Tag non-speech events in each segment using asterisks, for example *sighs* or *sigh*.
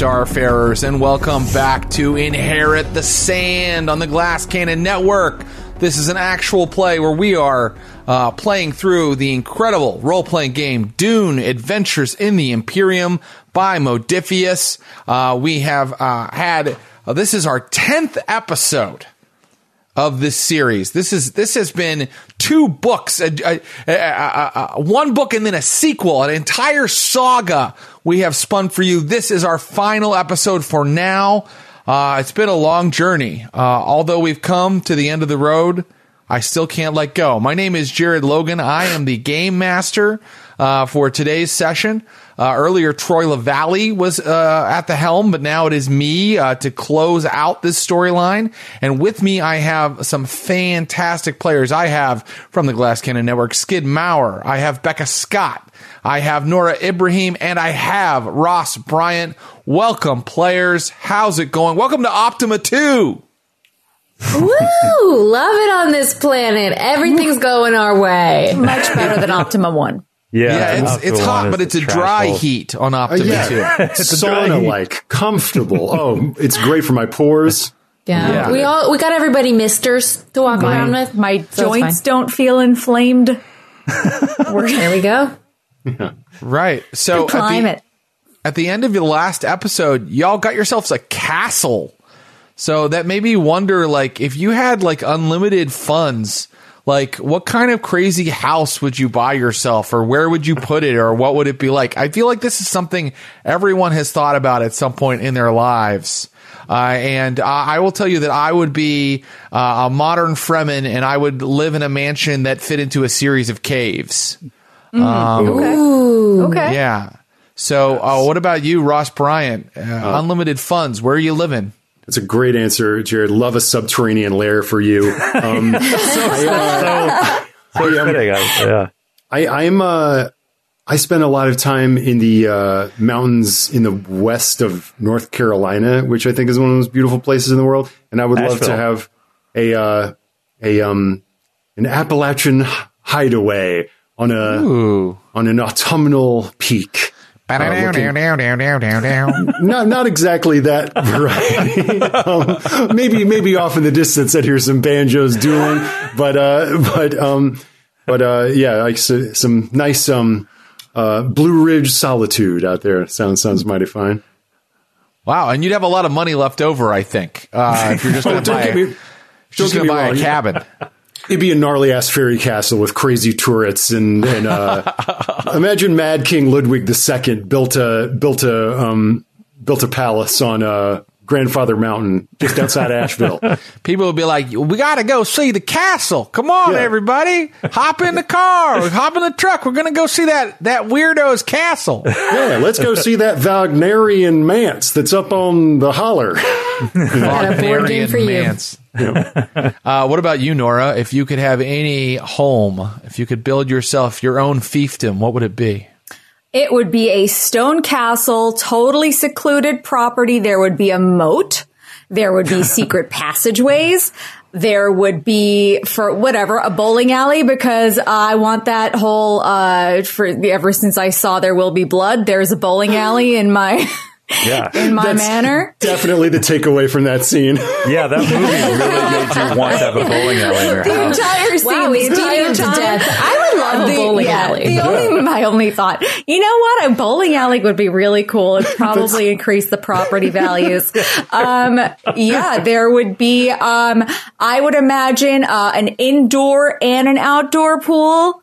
Starfarers, and welcome back to Inherit the Sand on the Glass Cannon Network. This is an actual play where we are uh, playing through the incredible role playing game Dune Adventures in the Imperium by Modiphius. Uh, we have uh, had, uh, this is our 10th episode of this series. This is this has been two books, a, a, a, one book and then a sequel, an entire saga we have spun for you. This is our final episode for now. Uh, it's been a long journey. Uh, although we've come to the end of the road, I still can't let go. My name is Jared Logan. I am the game master uh, for today's session. Uh, earlier, Troy Lavallee was uh, at the helm, but now it is me uh, to close out this storyline. And with me, I have some fantastic players. I have from the Glass Cannon Network, Skid Maher. I have Becca Scott. I have Noura Ibrahim, and I have Ross Bryant. Welcome, players. How's it going? Welcome to Optima 2. Woo! Love it on this planet. Everything's *laughs* going our way. Much better than *laughs* Optima 1. Yeah, yeah it's, it's hot, but *laughs* it's a dry hole. heat on Optima uh, yeah. too. it's sauna like, comfortable. *laughs* Oh, it's great for my pores. Yeah. yeah. we all we got everybody misters to walk my, around with. My so joints don't feel inflamed. *laughs* there we go. Yeah. Right. So Good climate. At the, at the end of your last episode, y'all got yourselves a castle. So that made me wonder, like, if you had like unlimited funds like what kind of crazy house would you buy yourself or where would you put it or what would it be like? I feel like this is something everyone has thought about at some point in their lives. Uh, and I will tell you that I would be uh, a modern Fremen and I would live in a mansion that fit into a series of caves. Mm, um, okay. Okay. Yeah. So, uh, what about you, Ross Bryant? Uh, uh, unlimited funds. Where are you living? That's a great answer, Jared. Love a subterranean lair for you. Um, *laughs* so, uh, *laughs* so, so um, yeah. I, I'm uh, I spend a lot of time in the uh, mountains in the west of North Carolina, which I think is one of the most beautiful places in the world. And I would Asheville. love to have a uh, a um, an Appalachian hideaway on a Ooh. on an autumnal peak. Uh, not not exactly that variety. *laughs* um, maybe maybe off in the distance, I'd hear some banjos doing, but uh, but um, but uh, yeah, like so, some nice um, uh, Blue Ridge solitude out there. Sounds sounds mighty fine. Wow, and you'd have a lot of money left over, I think, uh, if you're just going *laughs* to buy, me, just going to buy a cabin. It'd be a gnarly ass fairy castle with crazy turrets and, and uh, *laughs* imagine Mad King Ludwig II built a built a um, built a palace on uh, Grandfather Mountain just outside Asheville. *laughs* People would be like, "We got to go see the castle! Come on, yeah. everybody, hop in the car, *laughs* hop in the truck. We're gonna go see that that weirdo's castle. Yeah, let's go see that Wagnerian manse that's up on the holler. *laughs* Wagnerian manse. uh, what about you, Noura? If you could have any home, if you could build yourself your own fiefdom, what would it be? It would be a stone castle, totally secluded property. There would be a moat. There would be *laughs* secret passageways. There would be for whatever a bowling alley because I want that whole uh for the ever since I saw there will be blood. There's a bowling *gasps* alley in my *laughs* yeah. in my That's manor. Definitely the takeaway from that scene. Yeah, that movie really made you want to have a bowling alley in your the house. entire scene wow, was beating to death. I would love the, a bowling yeah, alley. The only, my only thought, you know what? A bowling alley would be really cool. It'd *laughs* probably increase the property values. Um, yeah, there would be, um, I would imagine, uh, an indoor and an outdoor pool.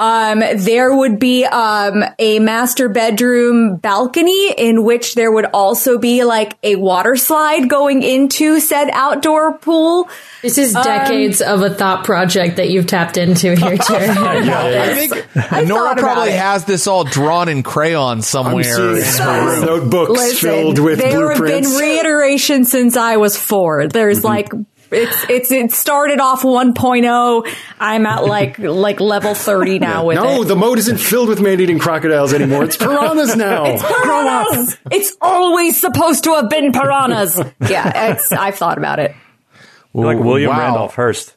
Um, there would be um, a master bedroom balcony in which there would also be like a water slide going into said outdoor pool. This is decades of a thought project that you've tapped into here, *laughs* Jared. *laughs* I think I Noura probably it. has this all drawn in crayon somewhere. in her room. notebooks Listen, filled with there have been blueprints. reiterations since I was four. There's like it's it's it started off 1.0. I'm at like *laughs* like level 30 now with no, it. the moat isn't filled with man-eating crocodiles anymore. It's piranhas *laughs* now. It's piranhas. It's always supposed to have been piranhas. *laughs* yeah, it's, I've thought about it. You're like William Wow. Randolph Hearst.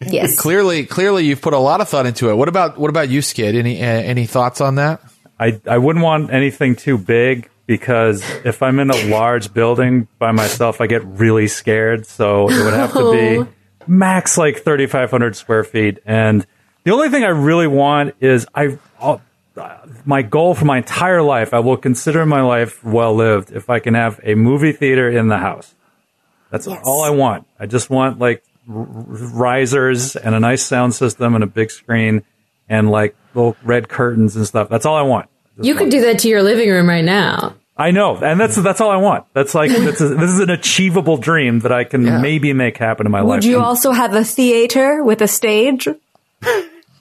Yes. Clearly, clearly, you've put a lot of thought into it. What about what about you, Skid? Any uh, any thoughts on that? I, I wouldn't want anything too big because if I'm in a large building by myself, I get really scared. So it would have to be *laughs* oh. max like 3,500 square feet. And the only thing I really want is I, I'll- my goal for my entire life, I will consider my life well lived if I can have a movie theater in the house. That's all I want. I just want like r- risers and a nice sound system and a big screen and like little red curtains and stuff. That's all I want. You could do that to your living room right now. I know, and that's that's all I want. That's like that's a, this is an achievable dream that I can maybe make happen in my life. Would you also have a theater with a stage?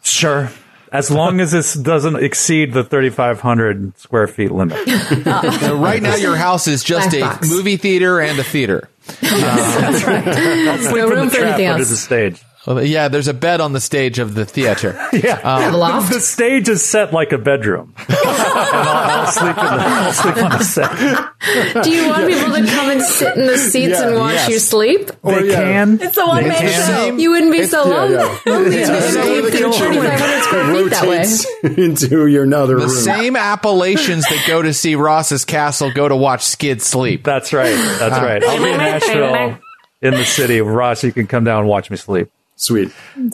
Sure, as long as this doesn't exceed the thirty five hundred square feet limit. *laughs* Uh, right now, your house is just Black a box. movie theater and a theater. That's right. No room for Trap anything under else. the stage. Well, yeah, there's a bed on the stage of the theater. *laughs* Yeah, um, Have a loft? the stage is set like a bedroom, *laughs* and I'll, I'll sleep in the, I'll sleep on the set. Do you want people to come and sit in the seats Yeah, and watch yes. you sleep? They oh, yeah. can. It's a one man show. You wouldn't be so yeah, lonely. yeah. lonely It's didn't the keep your children. 3,500 square feet that rotates *laughs* into your another The room. same Appalachians that go to see Ross's Castle go to watch Skid sleep. That's right. That's uh, right. I'll be in Nashville in the city. Ross, you can come down and watch me sleep. Sweet.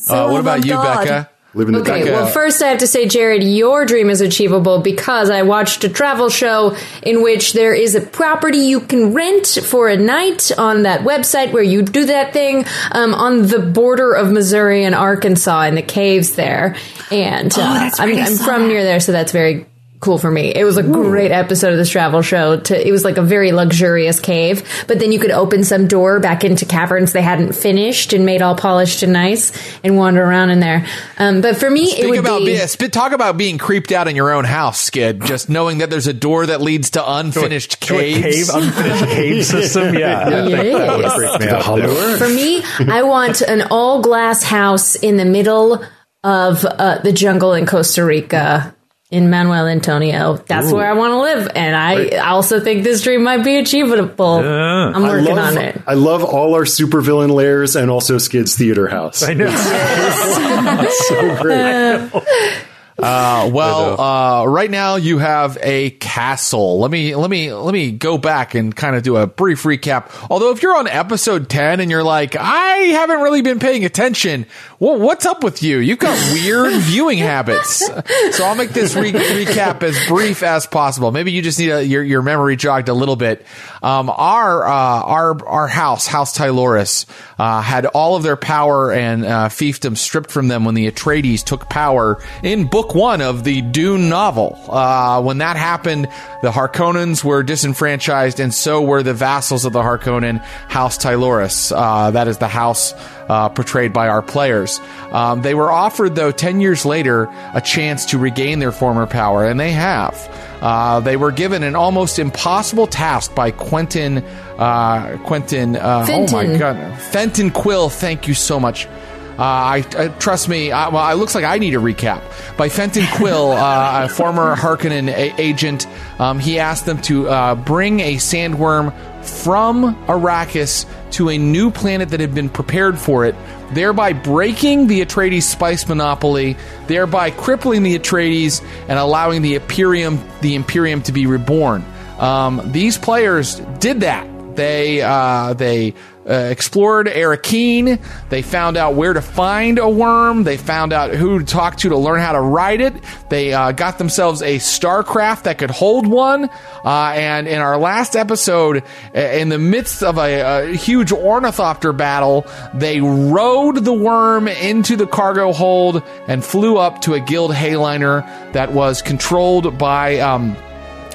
Uh, what about you, God. Becca? Live in the Okay, Becca- well, first I have to say, Jared, your dream is achievable because I watched a travel show in which there is a property you can rent for a night on that website where you do that thing um, on the border of Missouri and Arkansas in the caves there. And uh, that's I'm, I I'm from near there, so that's very cool for me. It was a great episode of this travel show. To, it was like a very luxurious cave, but then you could open some door back into caverns they hadn't finished and made all polished and nice and wander around in there. Um, but for me, it would about be. be, spit- talk about being creeped out in your own house, Skid. Just *laughs* knowing that there's a door that leads to unfinished To a caves. cave, unfinished *laughs* cave system. Yeah, I think that would freak me out. For me, I want an all glass house in the middle of uh, the jungle in Costa Rica. In Manuel Antonio, that's where I want to live, and I also think this dream might be achievable. I'm working love, on it. I love all our supervillain layers and also Skid's theater house. I know. *laughs* so great. *laughs* Uh, *laughs* well, uh, right now you have a castle. Let me let me let me go back and kind of do a brief recap. Although, if you're on episode ten and you're like, I haven't really been paying attention, well, what's up with you? You've got weird *laughs* viewing habits. So I'll make this re- recap as brief as possible. Maybe you just need a, your your memory jogged a little bit. Um, our uh, our our house, House Tyloris, uh, had all of their power and uh, fiefdom stripped from them when the Atreides took power in book one of the Dune novel. Uh, when that happened, the Harkonnens were disenfranchised, and so were the vassals of the Harkonnen House Tyloris. Uh, that is the house uh, portrayed by our players. Um, they were offered, though, 10 years later, a chance to regain their former power, and they have. Uh, they were given an almost impossible task by Quentin. Uh, Quentin. Uh, oh my god, Fenton Quill. Thank you so much. Uh, I, I trust me. I, well, it looks like I need a recap by Fenton *laughs* Quill, uh, a former Harkonnen a- agent. Um, he asked them to uh, bring a sandworm from Arrakis to a new planet that had been prepared for it, thereby breaking the Atreides spice monopoly, thereby crippling the Atreides and allowing the Imperium, the Imperium, to be reborn. Um, these players did that. They uh, they uh, explored Arrakeen. They found out where to find a worm. They found out who to talk to to learn how to ride it. They uh, got themselves a starcraft that could hold one. Uh, and in our last episode, uh, in the midst of a, a huge ornithopter battle, they rode the worm into the cargo hold and flew up to a guild Heighliner that was controlled by. Um,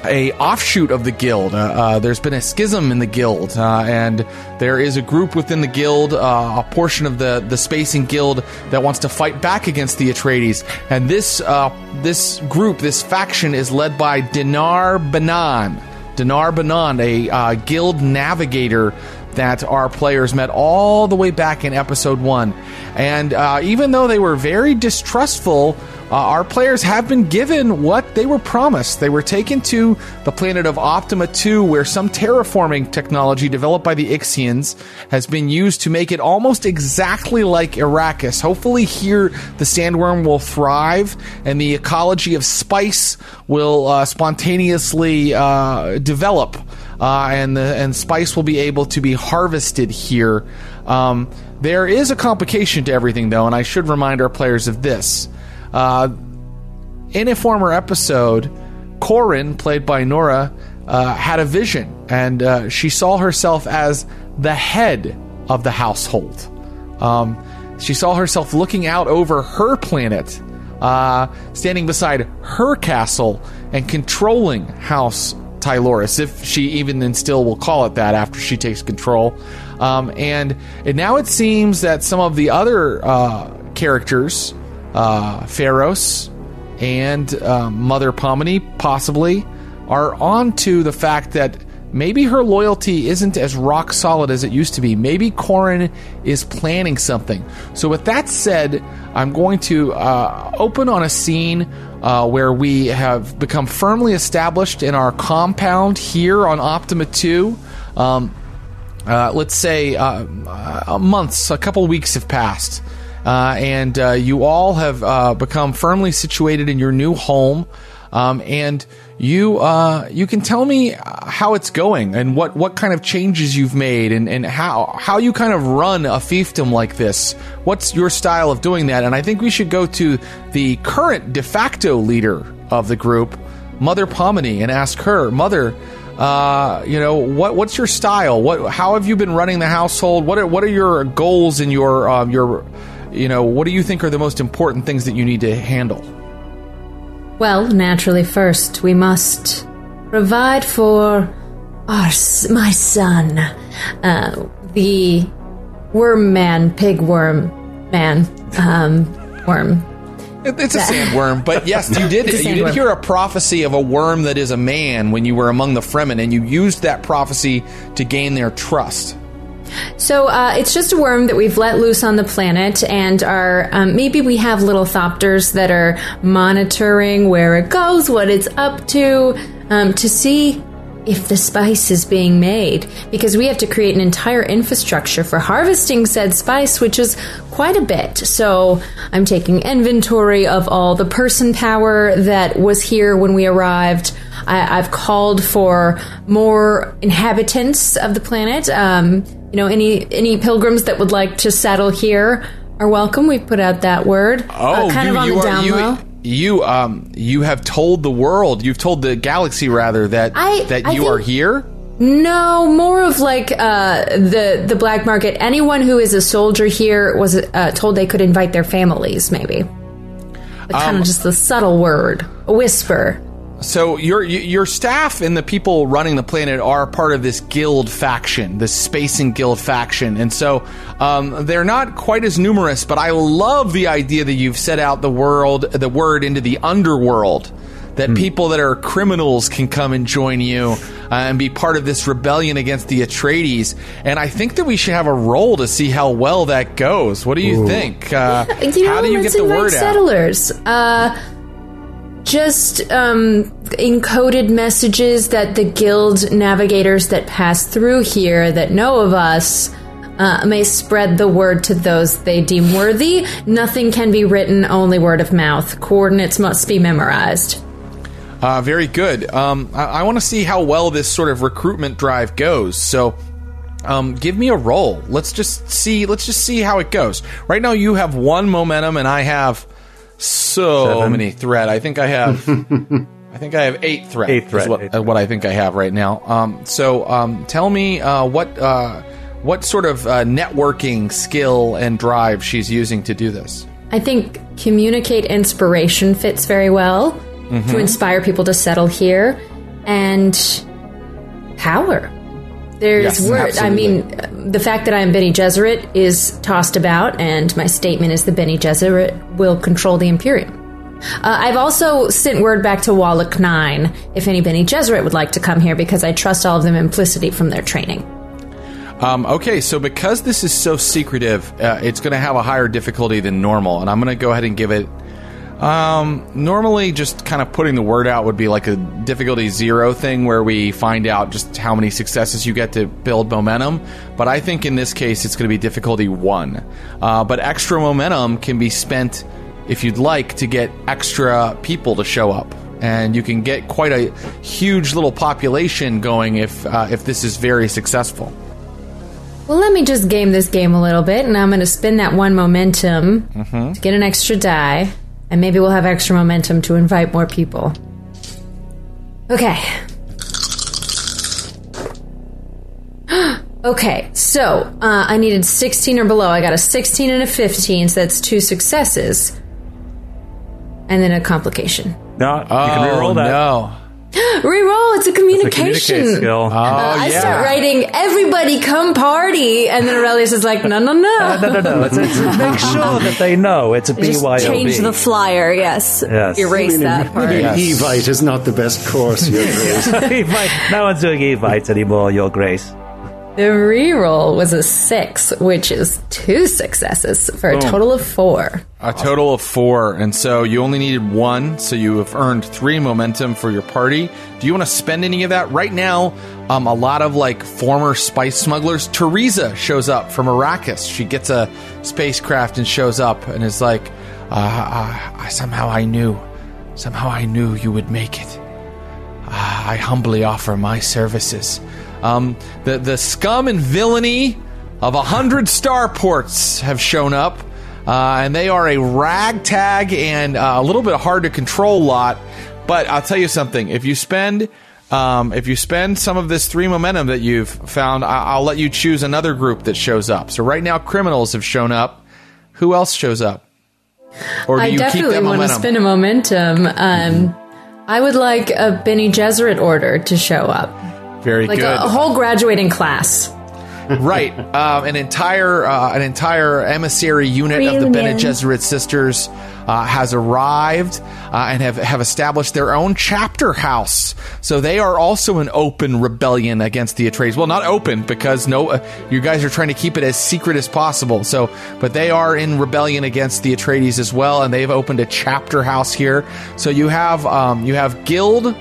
a offshoot of the guild. Uh, uh, there's been a schism in the guild, uh, and there is a group within the guild, uh, a portion of the the spacing guild that wants to fight back against the Atreides. And this uh, this group, this faction, is led by Dinar Banan. Dinar Banan, a uh, guild navigator that our players met all the way back in episode one. And even though they were very distrustful uh, our players have been given what they were promised. They were taken to the planet of Optima 2, where some terraforming technology developed by the Ixians has been used to make it almost exactly like Arrakis. Hopefully, here the sandworm will thrive and the ecology of spice will uh, spontaneously uh, develop. Uh, and the, and spice will be able to be harvested here. Um, there is a complication to everything, though, and I should remind our players of this. Uh, in a former episode, Corin, played by Noura, uh, had a vision, and uh, she saw herself as the head of the household. Um, she saw herself looking out over her planet, uh, standing beside her castle, and controlling House Tyloris, if she even then still will call it that after she takes control. Um, and, and now it seems that some of the other uh, characters uh, Pharos and um, Mother Pomini possibly are on to the fact that maybe her loyalty isn't as rock solid as it used to be. Maybe Corin is planning something. So, with that said, I'm going to uh, open on a scene uh, where we have become firmly established in our compound here on Optima 2. Um, uh, let's say uh, uh, months, a couple weeks have passed uh, and uh, you all have become firmly situated in your new home. Um, and you uh, you can tell me how it's going and what, what kind of changes you've made and, and how how you kind of run a fiefdom like this. What's your style of doing that? And I think we should go to the current de facto leader of the group, Mother Pomini, and ask her, Mother. Uh, you know what? What's your style? What? How have you been running the household? What are what are your goals and your um, your you know, what do you think are the most important things that you need to handle? Well, naturally, first we must provide for our my son, uh, the worm man, pig worm man, um, worm. it's a sandworm, but *laughs* yes, you did. you did hear a prophecy of a worm that is a man when you were among the Fremen, and you used that prophecy to gain their trust. So uh, it's just a worm that we've let loose on the planet, and are um, maybe we have little thopters that are monitoring where it goes, what it's up to, um, to see if the spice is being made. Because we have to create an entire infrastructure for harvesting said spice which is quite a bit. So i'm taking inventory of all the person power that was here when we arrived. I, have called for more inhabitants of the planet um, you know, any any pilgrims that would like to settle here are welcome. We've put out that word. Uh, oh, uh, kind you, of on you the down you, low. You um you have told the world, you've told the galaxy rather that I, that I you are here. No, more of like uh, the the black market. Anyone who is a soldier here was uh, told they could invite their families. Maybe, kind of um, just the subtle word, a whisper. So your your staff and the people running the planet are part of this guild faction, this spacing guild faction, and so um, they're not quite as numerous. But I love the idea that you've set out the world, the word into the underworld, that mm. people that are criminals can come and join you uh, and be part of this rebellion against the Atreides. And I think that we should have a roll to see how well that goes. What do you Ooh. think? Uh, *laughs* you know, how do you get the word settlers. out? Settlers. Uh, just um, encoded messages that the guild navigators that pass through here that know of us uh, may spread the word to those they deem worthy. Nothing can be written, only word of mouth. Coordinates must be memorized. Uh, very good. Um, I, I want to see how well this sort of recruitment drive goes. So, Um, give me a roll. Let's just see. Let's just see how it goes. Right now, you have one momentum, and I have so Seven. many threat. I think I have. *laughs* I think I have eight threat. Eight is threat, what, eight uh, what I think I have right now. Um, so, um, tell me uh, what uh, what sort of uh, networking skill and drive she's using to do this. I think communicate inspiration fits very well to inspire people to settle here and power. There's Yes, word. I mean, the fact that I am Bene Gesserit is tossed about, and my statement is that Bene Gesserit will control the Imperium. Uh, I've also sent word back to Wallach 9 if any Bene Gesserit would like to come here because I trust all of them implicitly from their training. Um, okay, so because this is so secretive, uh, it's going to have a higher difficulty than normal, and I'm going to go ahead and give it. Um, normally, just kind of putting the word out would be like a difficulty zero thing where we find out just how many successes you get to build momentum. But I think in this case, it's going to be difficulty one. Uh, but extra momentum can be spent if you'd like to get extra people to show up. And you can get quite a huge little population going if uh, if this is very successful. Well, let me just game this game a little bit, and I'm going to spin that one momentum to get an extra die, and maybe we'll have extra momentum to invite more people. Okay. *gasps* okay, so uh, I needed 16 or below. I got a 16 and a 15, so that's two successes, and then a complication. No, you can oh reroll that. no! *gasps* Reroll, it's a It's a communication. skill. Oh uh, I yeah. start writing, everybody come party, and then Aurelius is like, no, no, no. Uh, no, no, no. *laughs* It's, it's, make sure that they know it's a Just BYOB. change the flyer. Yes. Yes. Erase that part. Maybe Yes. Evite is not the best course, Your Grace. *laughs* Evite- no one's doing evites anymore, Your Grace. The reroll was a six, which is two successes for a Boom. total of four. A total of four, and so you only needed one, so you have earned three momentum for your party. Do you want to spend any of that right now? Um, a lot of like former spice smugglers. Teresa shows up from Arrakis. She gets a spacecraft and shows up and is like, uh, uh, I- "Somehow I knew, somehow I knew you would make it. Uh, I humbly offer my services." Um, the the scum and villainy of a hundred starports have shown up, uh, and they are a ragtag and uh, a little bit hard to control lot. But I'll tell you something: if you spend um, if you spend some of this three momentum that you've found, I- I'll let you choose another group that shows up. So right now, criminals have shown up. Who else shows up? Or do I you keep definitely want to spin a momentum. Um, I would like a Bene Gesserit order to show up, Very like good. a, a whole graduating class. Right. Um, an entire uh, an entire emissary unit of the Bene Gesserit sisters uh, has arrived uh, and have, have established their own chapter house. So they are also an open rebellion against the Atreides. Well not open because no uh, you guys are trying to keep it as secret as possible. So but they are in rebellion against the Atreides as well and they've opened a chapter house here. So you have um, you have guild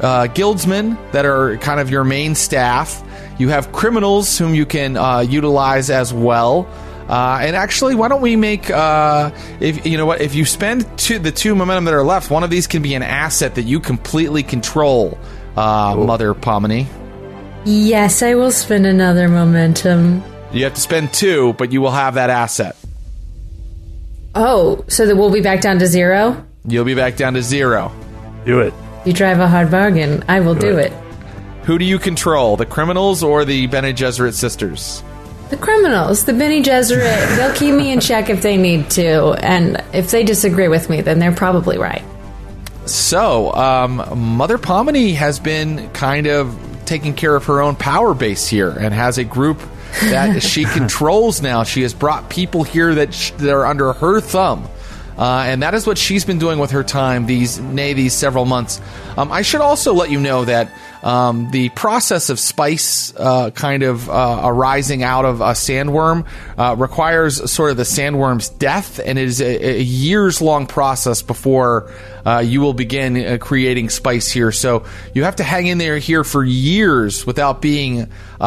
uh, guildsmen that are kind of your main staff. You have criminals whom you can uh, utilize as well. Uh, and actually, why don't we make uh, if you know what? If you spend two, the two momentum that are left, one of these can be an asset that you completely control. Uh, Mother Pomini, Yes, I will spend another momentum. you have to spend two, but you will have that asset. Oh, so that we'll be back down to zero? You'll be back down to zero. Do it. You drive a hard bargain. I will do it. it. Who do you control? The criminals or the Bene Gesserit sisters? The criminals, the Bene Gesserit, they'll keep me in check if they need to, and if they disagree with me, then they're probably right. So, um, Mother Pomini has been kind of taking care of her own power base here and has a group that *laughs* she controls now. She has brought people here that, sh- that are under her thumb. Uh, and that is what she's been doing with her time these nay these several months. Um, I should also let you know that um, the process of spice uh, kind of uh, arising out of a sandworm uh, requires sort of the sandworm's death, and it is a, a years long process before uh, you will begin uh, creating spice here. So you have to hang in there here for years without being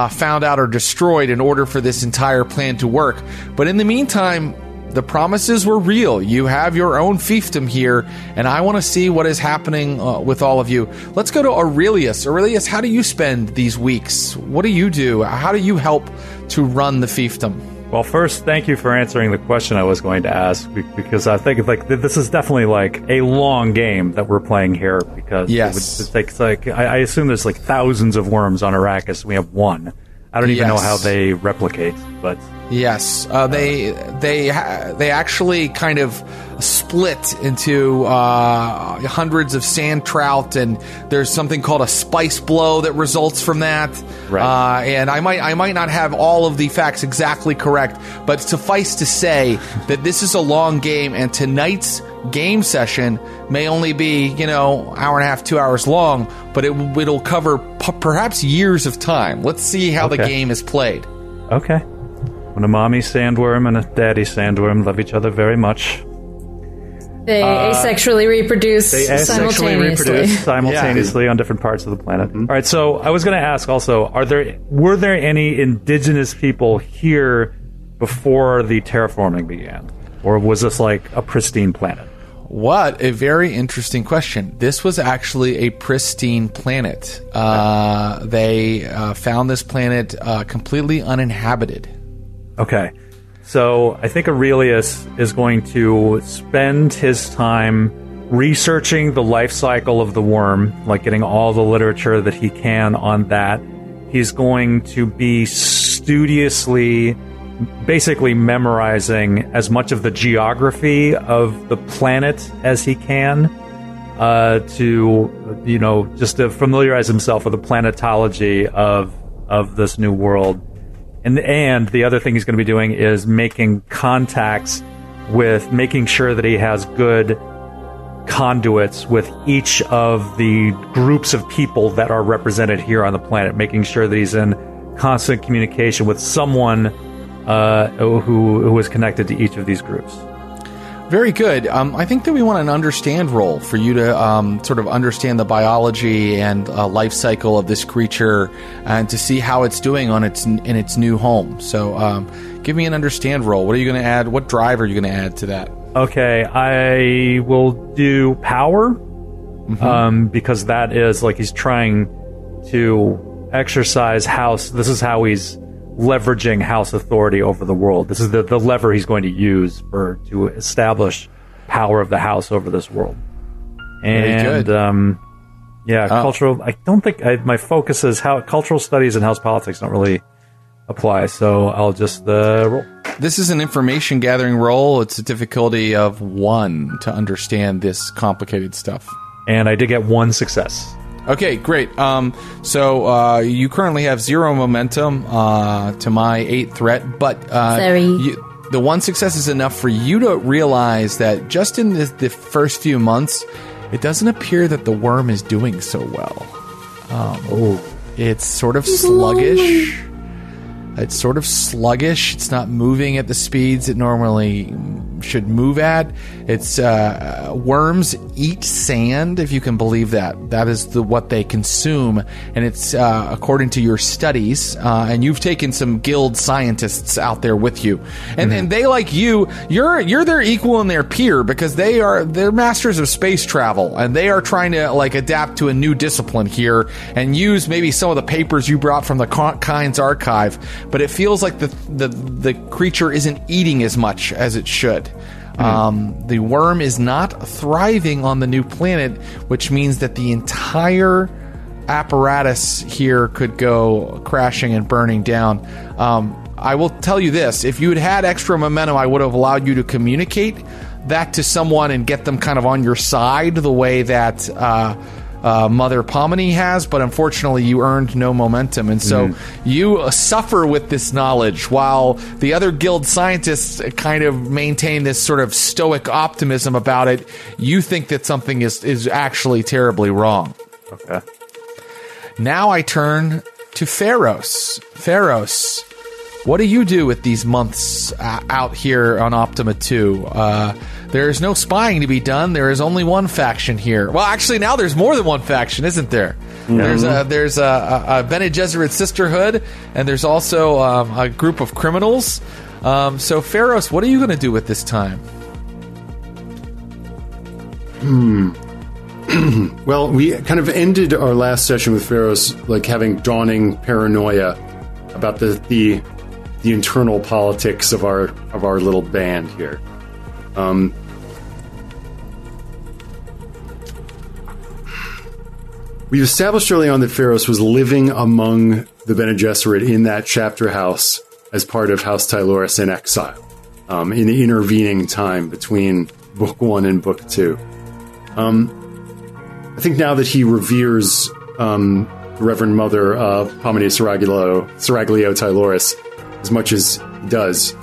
found out or destroyed in order for this entire plan to work. But in the meantime, the promises were real. You have your own fiefdom here, and I want to see what is happening uh, with all of you. Let's go to Aurelius. Aurelius, how do you spend these weeks? What do you do? How do you help to run the fiefdom? Well, first, thank you for answering the question I was going to ask because I think like this is definitely like a long game that we're playing here because yes, it would, like I, I, assume there's like thousands of worms on Arrakis. We have one. I don't even yes. know how they replicate, but yes, uh, they they they actually kind of split into uh, hundreds of sand trout, and there's something called a spice blow that results from that. Right. Uh, and I might I might not have all of the facts exactly correct, but suffice to say that this is a long game, and tonight's game session may only be you know hour and a half, two hours long, but it it'll cover p- perhaps years of time. Let's see how okay. the game is played. Okay. When a mommy sandworm and a daddy sandworm love each other very much, they uh, asexually reproduce they asexually simultaneously. reproduce *laughs* simultaneously yeah. on different parts of the planet. Mm-hmm. All right, so I was going to ask also: Are there were there any indigenous people here before the terraforming began, or was this like a pristine planet? What a very interesting question. This was actually a pristine planet. Uh, they uh, found this planet uh, completely uninhabited. Okay. So I think Aurelius is going to spend his time researching the life cycle of the worm, like getting all the literature that he can on that. He's going to be studiously, basically memorizing as much of the geography of the planet as he can. Uh, to you know, just to familiarize himself with the planetology of of this new world. And and the other thing he's going to be doing is making contacts with making sure that he has good conduits with each of the groups of people that are represented here on the planet, making sure that he's in constant communication with someone uh, who who is connected to each of these groups. Very good. Um, I think that we want an understand roll for you to um, sort of understand the biology and uh, life cycle of this creature and to see how it's doing on its in its new home. So, um, give me an understand roll. What are you going to add? What drive are you going to add to that? Okay, I will do power mm-hmm. Um, because that is like he's trying to exercise house. This is how he's leveraging house authority over the world. This is the, the lever he's going to use for to establish power of the house over this world. And um, yeah, oh. cultural. I don't think I, my focus is how cultural studies and house politics don't really apply. So I'll just uh, roll. This is an information gathering roll. It's a difficulty of one to understand this complicated stuff. And I did get one success. Okay, great. Um, so uh, you currently have zero momentum uh, to my eight threat, but uh, Sorry. You, the one success is enough for you to realize that just in the, the, first few months, it doesn't appear that the worm is doing so well. Um, oh. It's sort of sluggish. It's sort of sluggish. It's not moving at the speeds it normally should move at. It's uh, worms eat sand, if you can believe that. That is the what they consume, and it's uh, according to your studies. Uh, and you've taken some guild scientists out there with you, and mm-hmm. and they like you. You're you're their equal and their peer because they are they're masters of space travel, and they are trying to like adapt to a new discipline here and use maybe some of the papers you brought from the Kynes archive. But it feels like the the the creature isn't eating as much as it should. Mm. Um, the worm is not thriving on the new planet, which means that the entire apparatus here could go crashing and burning down. Um, I will tell you this if you had had extra momentum, I would have allowed you to communicate that to someone and get them kind of on your side the way that. Uh, uh, Mother Pomini has, but unfortunately you earned no momentum. And so mm. you uh, suffer with this knowledge while the other guild scientists kind of maintain this sort of stoic optimism about it. You think that something is, is actually terribly wrong. Okay. Now I turn to Pharos. Pharos, what do you do with these months uh, out here on Optima 2? Uh, there is no spying to be done. There is only one faction here. Well, actually, now there's more than one faction, isn't there? Mm-hmm. There's a there's a, a, Bene Gesserit Sisterhood, and there's also um, a group of criminals. Um, so, Pharos, what are you going to do with this time? Hmm. *clears throat* well, we kind of ended our last session with Pharos like having dawning paranoia about the the the internal politics of our of our little band here. Um, we established early on that Pharos was living among the Bene Gesserit in that chapter house as part of House Tyloris in exile, um, in the intervening time between Book One and Book Two. Um, I think now that he reveres um, Reverend Mother uh, Pomone Seraglio, Seraglio Tyloris as much as he does,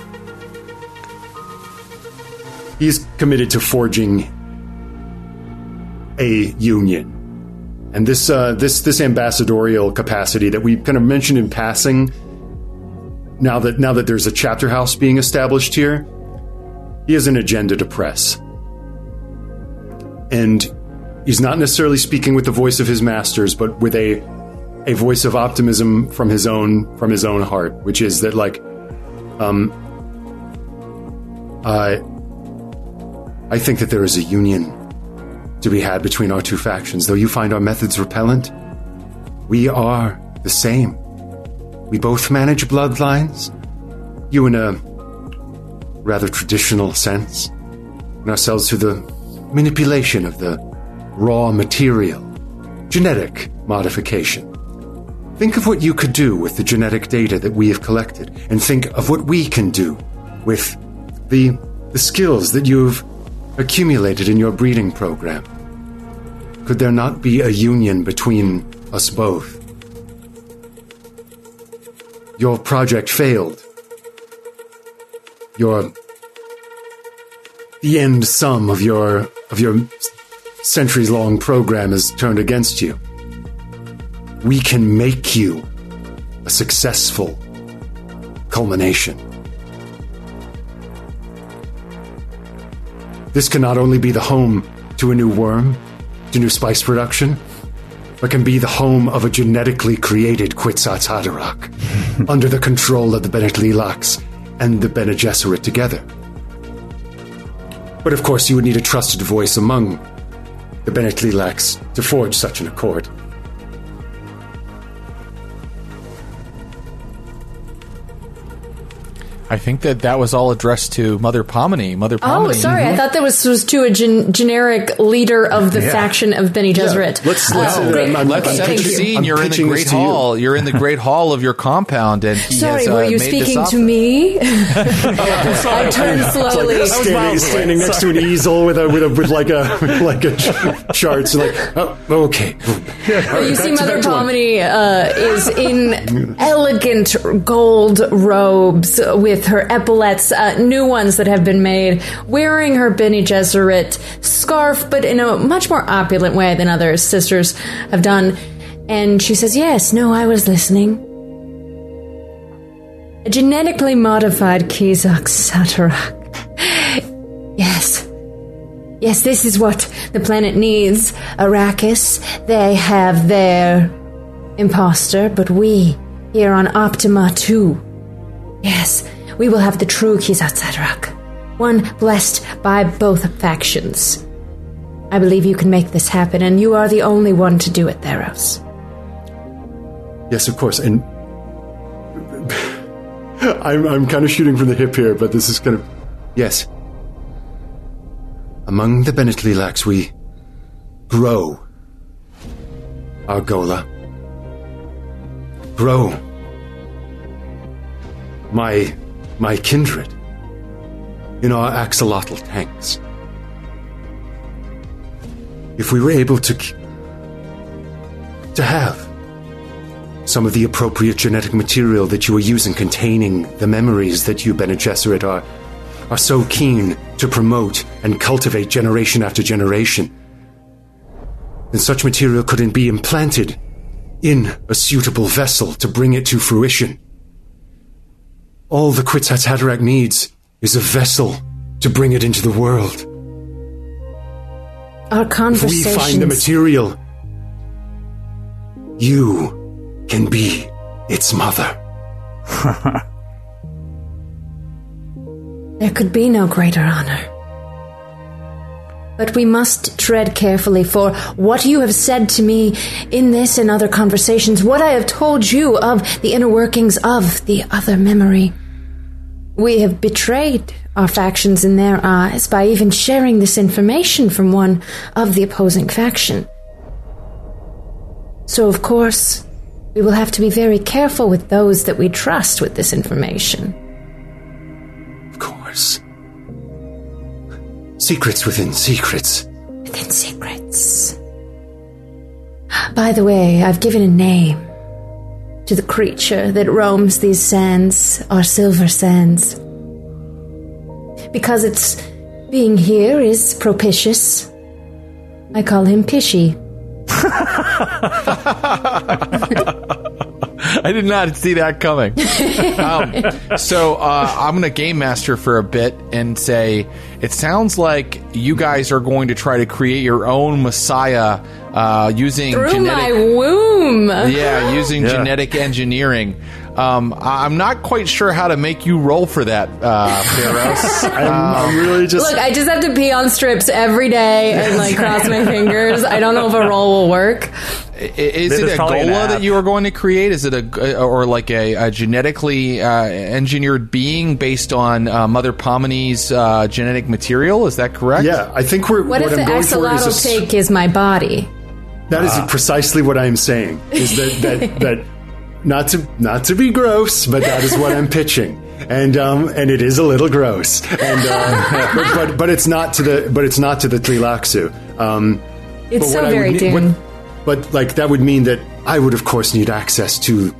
he's committed to forging a union. And this uh, this this ambassadorial capacity that we kind of mentioned in passing, now that now that there's a chapter house being established here, he has an agenda to press. And he's not necessarily speaking with the voice of his masters, but with a a voice of optimism from his own from his own heart, which is that like um I I think that there is a union to be had between our two factions. Though you find our methods repellent, we are the same. We both manage bloodlines. You in a rather traditional sense, and ourselves through the manipulation of the raw material, genetic modification. Think of what you could do with the genetic data that we have collected, and think of what we can do with the, the skills that you've accumulated in your breeding program. Could there not be a union between us both? Your project failed. Your the end sum of your of your centuries long program is turned against you. We can make you a successful culmination. This can not only be the home to a new worm, to new spice production, but can be the home of a genetically created Kwisatz Haderach *laughs* under the control of the Bene Tleilax and the Bene Gesserit together. But of course, you would need a trusted voice among the Bene Tleilax to forge such an accord. I think that that was all addressed to Mother Pomone. Mother Pomone. Oh, sorry. Mm-hmm. I thought that was was to a gen- generic leader of the yeah. faction of Bene Gesserit. Yeah. Let's let's, oh, uh, I'm, let's set the scene. You're in the great hall. You. are in the great hall of your compound, and sorry, has, uh, were you speaking to me? *laughs* *laughs* I turned slowly. Like standing, standing next to an easel with a with a with like a *laughs* like a charts. Like, oh, okay. Well, you see, Mother Pomone uh, is in elegant gold robes with with her epaulets, uh, new ones that have been made, wearing her Bene Gesserit scarf, but in a much more opulent way than other sisters have done. And she says, Yes, no, I was listening. A genetically modified Kwisatz Haderach. *laughs* yes. Yes, this is what the planet needs. Arrakis, they have their imposter, but we, here on Optima 2. Yes, we will have the true Haderach, one blessed by both factions. I believe you can make this happen, and you are the only one to do it, Pharos. Yes, of course, and *sighs* I'm, I'm kind of shooting from the hip here, but this is kind of. Yes. Among the Tleilax, we grow our ghola. Grow my my kindred in our axolotl tanks. If we were able to to have some of the appropriate genetic material that you are using containing the memories that you Bene Gesserit are are so keen to promote and cultivate generation after generation, then such material couldn't be implanted in a suitable vessel to bring it to fruition. All the Kwisatz Haderach needs is a vessel to bring it into the world. Our conversations. If we find the material, you can be its mother. *laughs* there could be no greater honor. But we must tread carefully, for what you have said to me in this and other conversations, what I have told you of the inner workings of the other memory. We have betrayed our factions in their eyes by even sharing this information from one of the opposing faction. So, of course, we will have to be very careful with those that we trust with this information. Of course. Secrets within secrets. Within secrets. By the way, I've given a name to the creature that roams these sands, our silver sands. Because its being here is propitious, I call him Pishy. *laughs* I did not see that coming. *laughs* um, so uh, I'm going to game master for a bit and say it sounds like you guys are going to try to create your own messiah uh, using Through genetic. my womb. Yeah, using Yeah. genetic engineering. Um, I- I'm not quite sure how to make you roll for that, uh, Pharaoh. *laughs* I'm, I'm really just. Look, I just have to pee on strips every day and like cross my *laughs* fingers. I don't know if a roll will work. I- Is There's it a ghola that you are going to create? Is it a or like a, a genetically uh, engineered being based on uh, Mother Pomine's uh, genetic material? Is that correct? yeah, I think we're. What, What, if I'm going for is a axlotl tank is my body? That is precisely what I'm saying. Is that that *laughs* that not to not to be gross, but that is what I'm pitching, and um and it is a little gross, and uh, but, *laughs* but but it's not to the but it's not to the Tleilaxu. Um, It's so very would Dune. what- but like that would mean that I would of course need access to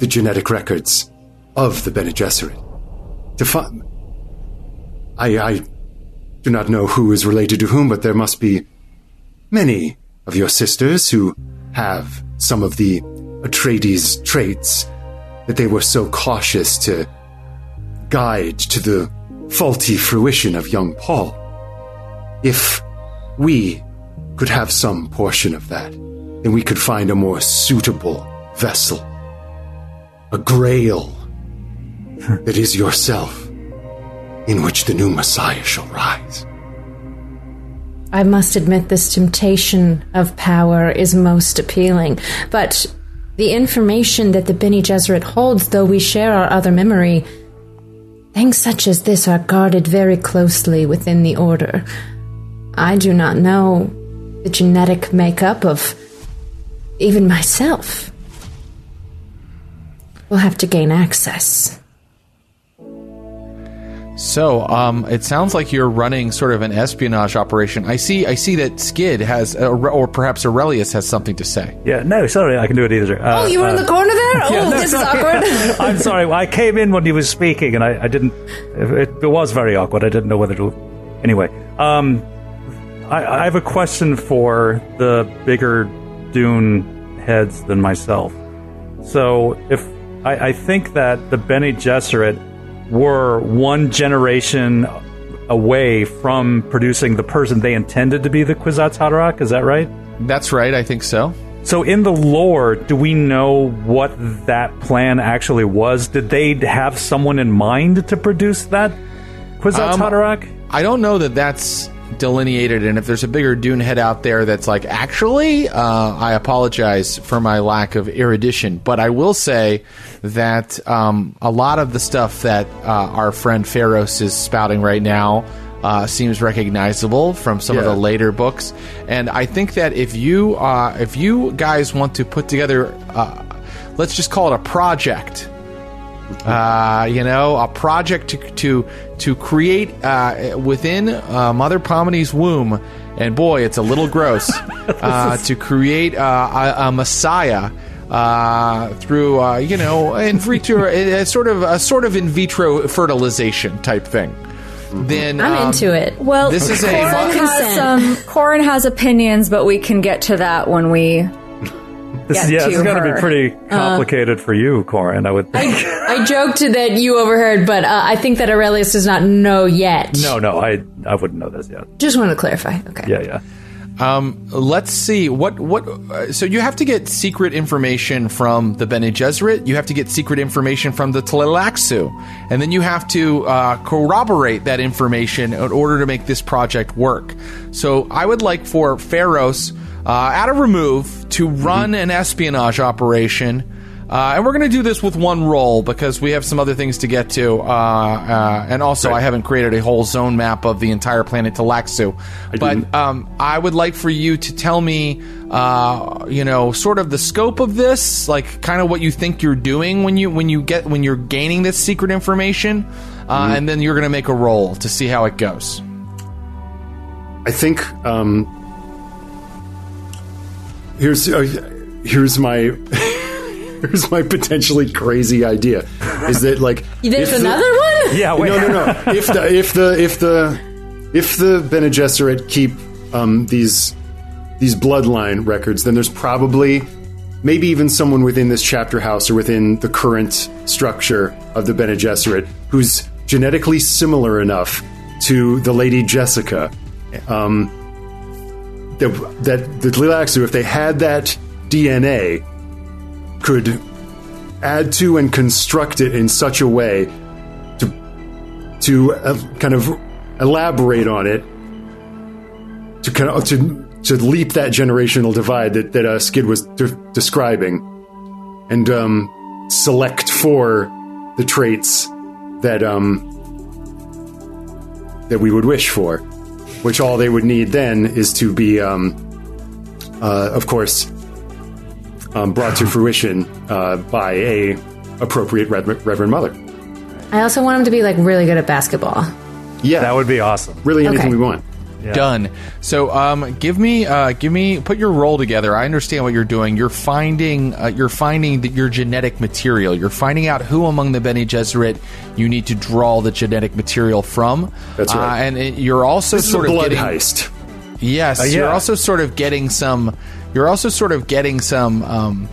the genetic records of the Bene Gesserit to find. I I do not know who is related to whom, but there must be many of your sisters who have some of the Atreides traits that they were so cautious to guide to the faulty fruition of young Paul. If we could have some portion of that, then we could find a more suitable vessel. A grail that is yourself, in which the new Messiah shall rise. I must admit, this temptation of power is most appealing. But the information that the Bene Gesserit holds, though we share our other memory, things such as this are guarded very closely within the Order. I do not know the genetic makeup of even myself. We'll have to gain access. So, um, it sounds like you're running sort of an espionage operation. I see. I see that Skid has, uh, or perhaps Aurelius has something to say. Yeah, no, sorry, I can do it either. Uh, Oh, you were in uh, the corner there? *laughs* Oh, yeah, no, this is awkward. *laughs* I'm sorry. I came in when he was speaking, and I, I didn't. It, it was very awkward. I didn't know whether to. Anyway, um, I, I have a question for the bigger Dune heads than myself. So, if I, I think that the Bene Gesserit were one generation away from producing the person they intended to be the Kwisatz Haderach, is that right? That's right. I think so. So, in the lore, do we know what that plan actually was? Did they have someone in mind to produce that Kwisatz Um, Haderach? I don't know that that's delineated, and if there's a bigger Dune head out there that's like, actually, uh, I apologize for my lack of erudition, but I will say that um, a lot of the stuff that uh, our friend Pharos is spouting right now. Uh, seems recognizable from some of the later books, and I think that if you uh, if you guys want to put together, uh, let's just call it a project, uh, you know, a project to to to create uh, within uh, Mother Pomine's womb, and boy, it's a little gross *laughs* uh, to create uh, a, a Messiah. Uh, through uh, you know in vitro, *laughs* a, a sort of a sort of in vitro fertilization type thing, then I'm um, into it. Well, This is a- Corin has Consent. some. Corin has opinions, but we can get to that when we. This is, get yeah, this is going to be pretty complicated for you, Corin, I would think. I joked that you overheard, but uh, I think that Aurelius does not know yet. no, no, I, I wouldn't know this yet. Just want to clarify. Okay. Yeah, yeah. Um, let's see what what. Uh, so you have to get secret information from the Bene Gesserit. You have to get secret information from the Tleilaxu, and then you have to uh, corroborate that information in order to make this project work. So I would like for Pharos uh, at a remove to run an espionage operation uh, and we're going to do this with one roll because we have some other things to get to. Uh, uh, and also, right. I haven't created a whole zone map of the entire planet Tleilaxu. But um, I would like for you to tell me, uh, you know, sort of the scope of this, like kind of what you think you're doing when you when you get when you're gaining this secret information, uh, mm-hmm. and then you're going to make a roll to see how it goes. I think um, here's uh, here's my. *laughs* here's my potentially crazy idea: is that like there's another the, one? *laughs* Yeah, wait. no, no, no. if the if the if the if the Bene Gesserit keep um, these these bloodline records, then there's probably maybe even someone within this chapter house or within the current structure of the Bene Gesserit who's genetically similar enough to the Lady Jessica. Um, that, that the Tleilaxu, if they had that DNA, could add to and construct it in such a way to to uh, kind of elaborate on it to kind of to to leap that generational divide that that uh, Skid was de- describing, and um, select for the traits that um that we would wish for, which all they would need then is to be um uh, of course um, brought to fruition uh, by a appropriate Reverend Mother. I also want him to be like really good at basketball. Yeah, that would be awesome. Really, anything okay. we want. Yeah. Done. So, um, give me, uh, give me, put your roll together. I understand what you're doing. You're finding, uh, you're finding the, your genetic material. You're finding out who among the Bene Gesserit you need to draw the genetic material from. That's right. Uh, and it, you're also this sort of getting, heist. Yes, uh, yeah. you're also sort of getting some you're also sort of getting some um,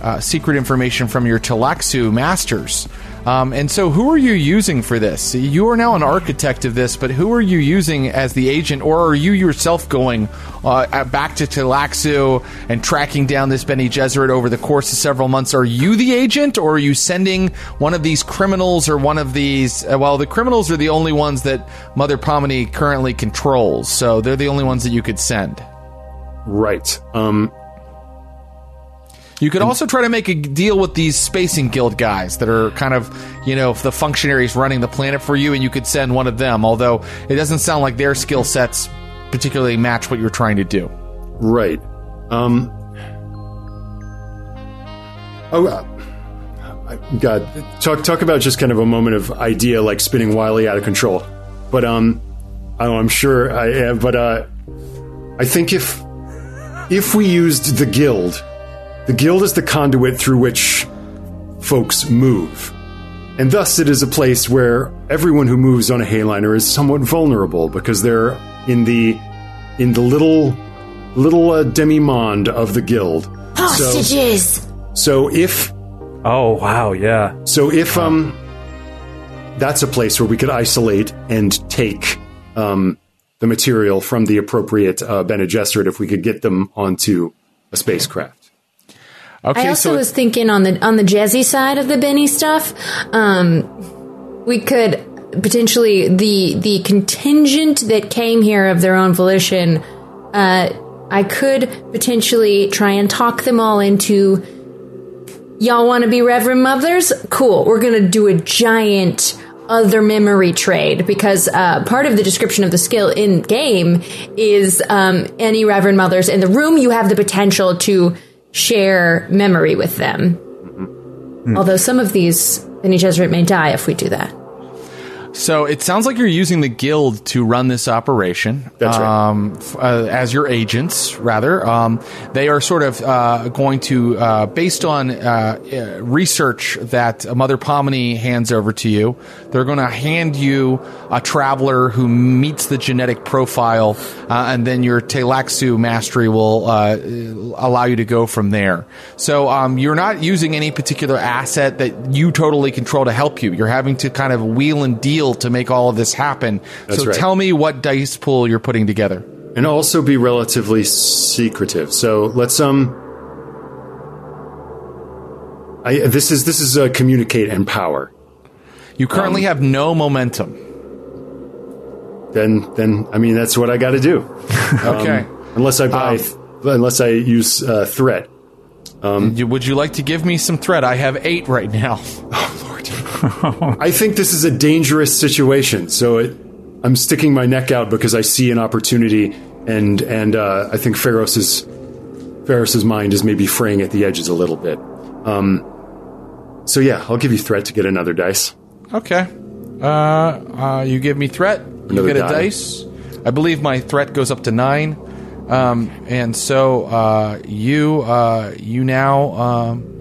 uh, secret information from your Tleilaxu masters. Um, and so, who are you using for this? You are now an architect of this, but who are you using as the agent, or are you yourself going uh, back to Tleilaxu and tracking down this Bene Gesserit over the course of several months? Are you the agent, or are you sending one of these criminals or one of these? Uh, well, the criminals are the only ones that Mother Pomini currently controls, so they're the only ones that you could send. Right. Um, you could also try to make a deal with these spacing guild guys that are kind of, you know, the functionaries running the planet for you, and you could send one of them. Although it doesn't sound like their skill sets particularly match what you're trying to do. Right. Um. Oh, uh, God! Talk talk about just kind of a moment of idea like spinning wildly out of control. But um, I'm sure I. Am, but uh, I think if if we used the guild, the guild is the conduit through which folks move. And thus, it is a place where everyone who moves on a Heighliner is somewhat vulnerable because they're in the in the little little uh, demi-monde of the guild. Hostages. So, so if oh wow yeah so if um that's a place where we could isolate and take um the material from the appropriate uh, Bene Gesserit if we could get them onto a spacecraft. Okay, I also so was thinking on the on the jazzy side of the Benny stuff, um, we could potentially the the contingent that came here of their own volition. Uh, I could potentially try and talk them all into. Y'all want to be Reverend Mothers? Cool. We're gonna do a giant other memory trade because uh, part of the description of the skill in game is um, any Reverend Mothers in the room, you have the potential to share memory with them. Mm-hmm. Although some of these Bene Gesserit may die if we do that. So it sounds like you're using the guild to run this operation. That's right. Um, f- uh, as your agents, rather. Um, they are sort of uh, going to, uh, based on uh, uh, research that Mother Pomini hands over to you, they're going to hand you a traveler who meets the genetic profile, uh, and then your Tleilaxu mastery will allow you to go from there. So um, you're not using any particular asset that you totally control to help you. You're having to kind of wheel and deal to make all of this happen. That's so right. tell me what dice pool you're putting together. and also be relatively secretive. So let's um. I, this is this is uh, communicate and power. You currently Um, have no momentum. Then then I mean that's what I got to do. *laughs* Okay. Unless I buy, Um, th- unless I use uh, threat. You- Would you like to give me some threat? I have eight right now. *laughs* *laughs* I think this is a dangerous situation, so it, I'm sticking my neck out because I see an opportunity, and and uh, I think Pharos's Pharos's mind is maybe fraying at the edges a little bit. Um, so yeah, I'll give you threat to get another dice. Okay. Uh, uh, you give me threat. You Another get a dice. I believe my threat goes up to nine. Um, and so uh, you uh, you now um,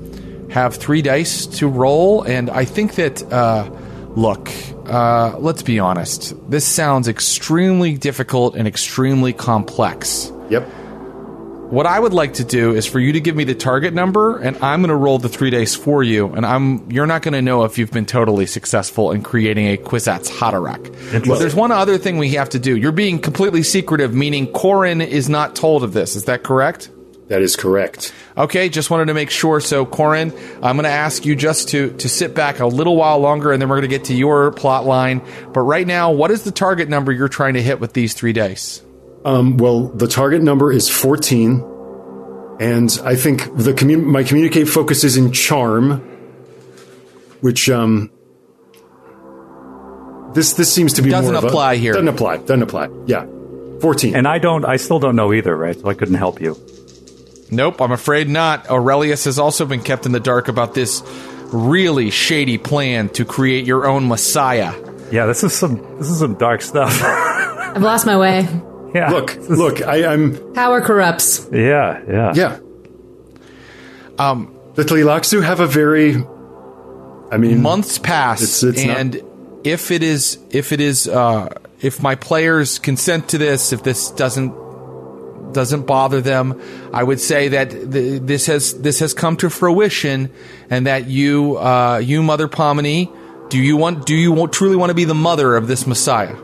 have three dice to roll, and I think that uh, look, uh, let's be honest. This sounds extremely difficult and extremely complex. Yep. What I would like to do is for you to give me the target number, and I'm going to roll the three dice for you, and I'm you're not going to know if you've been totally successful in creating a Kwisatz Haderach. But there's one other thing we have to do. You're being completely secretive, meaning Corin is not told of this. Is that correct? That is correct. Okay, just wanted to make sure. So, Corin, I'm going to ask you just to to sit back a little while longer, and then we're going to get to your plot line. But right now, what is the target number you're trying to hit with these three dice? Um, well, the target number is 14, and I think the commu- my communicate focuses in charm, which um, this this seems to be Doesn't more of a- apply here. Doesn't apply. Doesn't apply. Yeah, 14. And I don't. I still don't know either, right? So I couldn't help you. Nope, I'm afraid not. Aurelius has also been kept in the dark about this really shady plan to create your own messiah. Yeah, this is some. This is some dark stuff. *laughs* I've lost my way. yeah. look, look, I, I'm Power corrupts. Yeah, yeah. yeah. Um, the Tleilaxu have a very, I mean, Months pass, It's- it's not- and if it is, if it is, uh, if my players consent to this, if this doesn't doesn't bother them, I would say that th- this has this has come to fruition, and that you, uh, you, Mother Pomini, do you want do you want, truly want to be the mother of this messiah?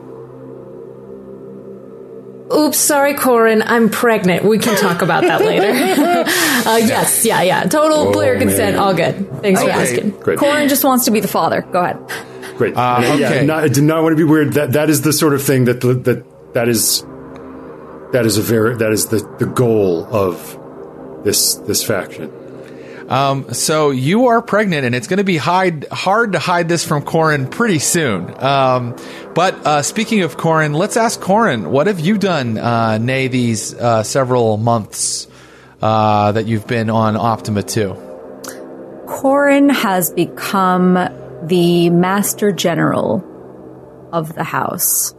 Oops, sorry, Corin. I'm pregnant. We can talk about that later. *laughs* uh, yes, yeah, yeah. Total player consent. man. All good. Thanks for asking. great, Corin just wants to be the father. Go ahead. great. Uh, And, yeah, okay. not, I did not want to be weird. That that is the sort of thing that that that is that is a very that is the the goal of this this faction. So you are pregnant, and it's going to be hide, hard to hide this from Corin pretty soon. Um, but uh, speaking of Corin, let's ask Corin, what have you done, uh, nay, these uh, several months uh, that you've been on Optima 2? Corin has become the master general of the house.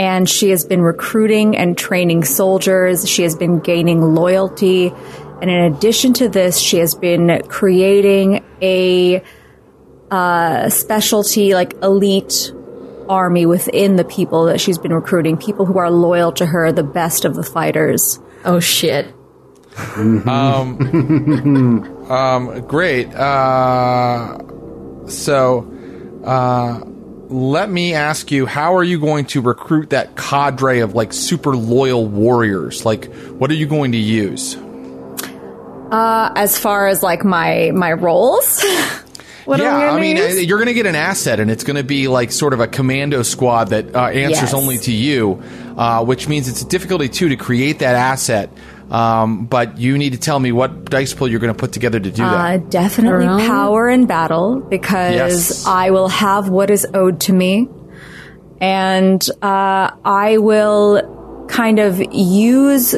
And she has been recruiting and training soldiers. She has been gaining loyalty. And in addition to this, she has been creating a uh, specialty, like elite army within the people that she's been recruiting. People who are loyal to her, the best of the fighters. Oh shit. *laughs* Great. Uh, so uh, let me ask you, how are you going to recruit that cadre of like super loyal warriors? Like, what are you going to use? Uh, As far as like my my rolls, *laughs* what yeah, I, I mean, use? uh, you're going to get an asset, and it's going to be like sort of a commando squad that uh, answers Yes. only to you, uh, which means it's a difficulty too to create that asset. Um, but you need to tell me what dice pool you're going to put together to do Uh, that. definitely Around? power in battle because Yes. I will have what is owed to me. And uh, I will kind of use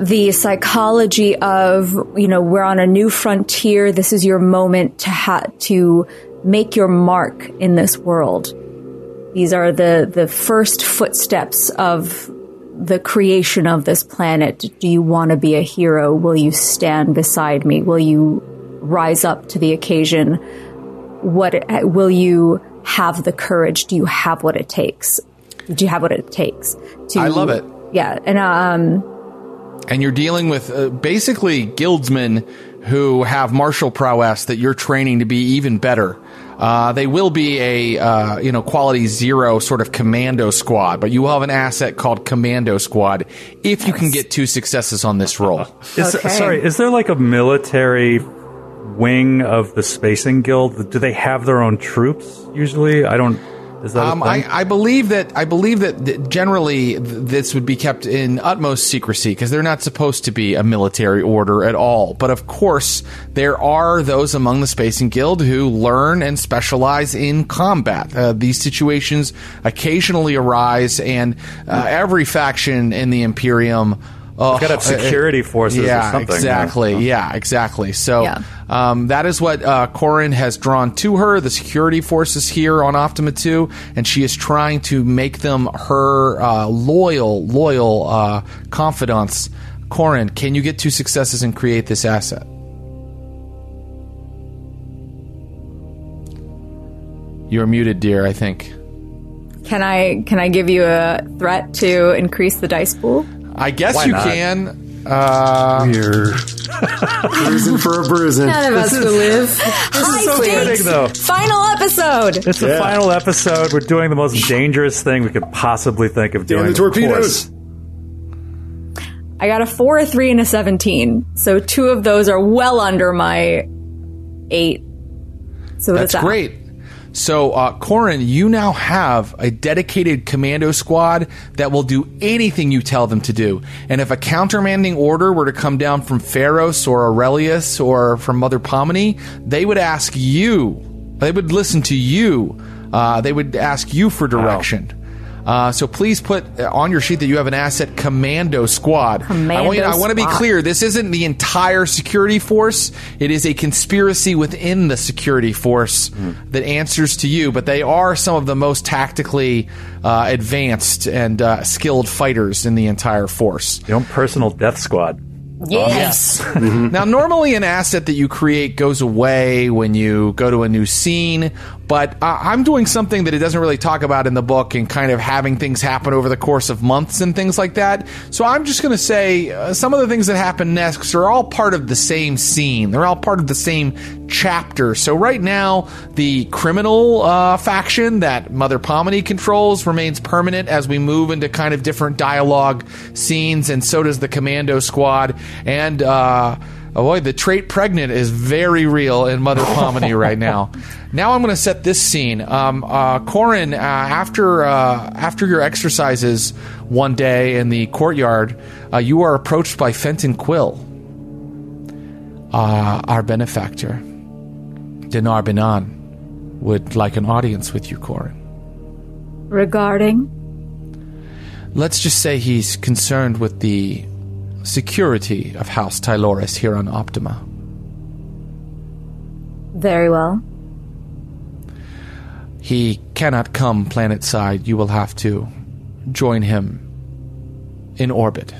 the psychology of, you know, we're on a new frontier. This is your moment to ha- to make your mark in this world. These are the, the first footsteps of the creation of this planet. Do you want to be a hero? Will you stand beside me? Will you rise up to the occasion? What will you have the courage? Do you have what it takes? Do you have what it takes? To, I love it. Yeah, and um, and you're dealing with uh, basically guildsmen who have martial prowess that you're training to be even better. Uh, they will be a uh, you know quality zero sort of commando squad, but you will have an asset called commando squad if you can get two successes on this roll. *laughs* Is, Okay. Sorry, is there like a military wing of the Spacing Guild? Do they have their own troops usually? I don't. Um? I, I believe that I believe that th- generally th- this would be kept in utmost secrecy because they're not supposed to be a military order at all. But of course, there are those among the Spacing Guild who learn and specialize in combat. Uh, these situations occasionally arise, and uh, every faction in the Imperium. Uh, Gotta have *laughs* security forces or yeah, something, Exactly. Yeah, exactly. So Yeah. um, that is what uh, Corin has drawn to her, the security forces here on Optima 2, and she is trying to make them her uh, loyal, loyal uh, confidants. Corin, can you get two successes and create this asset? You're muted, dear, I think. Can I can I give you a threat to increase the dice pool? I guess Why you not? can. Uh, You're *laughs* bruising for a bruising. None of us will live. This *laughs* High so stakes! fitting, though. Final episode. it's the Yeah. final episode. We're doing the most dangerous thing we could possibly think of doing. Damn the of course. torpedoes. I got a four, a three, and a seventeen. So two of those are well under my eight. So That's that? great. So, uh, Corin, you now have a dedicated commando squad that will do anything you tell them to do. And if a countermanding order were to come down from Pharos or Aurelius or from Mother Pomini, they would ask you. They would listen to you. Uh, they would ask you for direction. Uh, so please put uh, on your sheet that you have an asset commando squad. I want, you, I want to be clear. This isn't the entire security force. It is a conspiracy within the security force that answers to you. But they are some of the most tactically uh, advanced and uh, skilled fighters in the entire force. Your own personal death squad. Yes. *laughs* Now, normally an asset that you create goes away when you go to a new scene, but uh, I'm doing something that it doesn't really talk about in the book and kind of having things happen over the course of months and things like that. So I'm just going to say uh, some of the things that happen next are all part of the same scene. They're all part of the same chapter. So right now, the criminal uh, faction that Mother Pomini controls remains permanent as we move into kind of different dialogue scenes, and so does the commando squad. And uh, oh boy, the trait pregnant is very real in Mother Pomini right *laughs* now. Now I'm going to set this scene. Um, uh, Corin, uh, after uh, after your exercises one day in the courtyard, uh, you are approached by Fenton Quill, uh, our benefactor. Dinar Benan would like an audience with you, Corin. Regarding Let's just say he's concerned with the security of House Tyloris here on Optima. very well. He cannot come planet side. You will have to join him in orbit.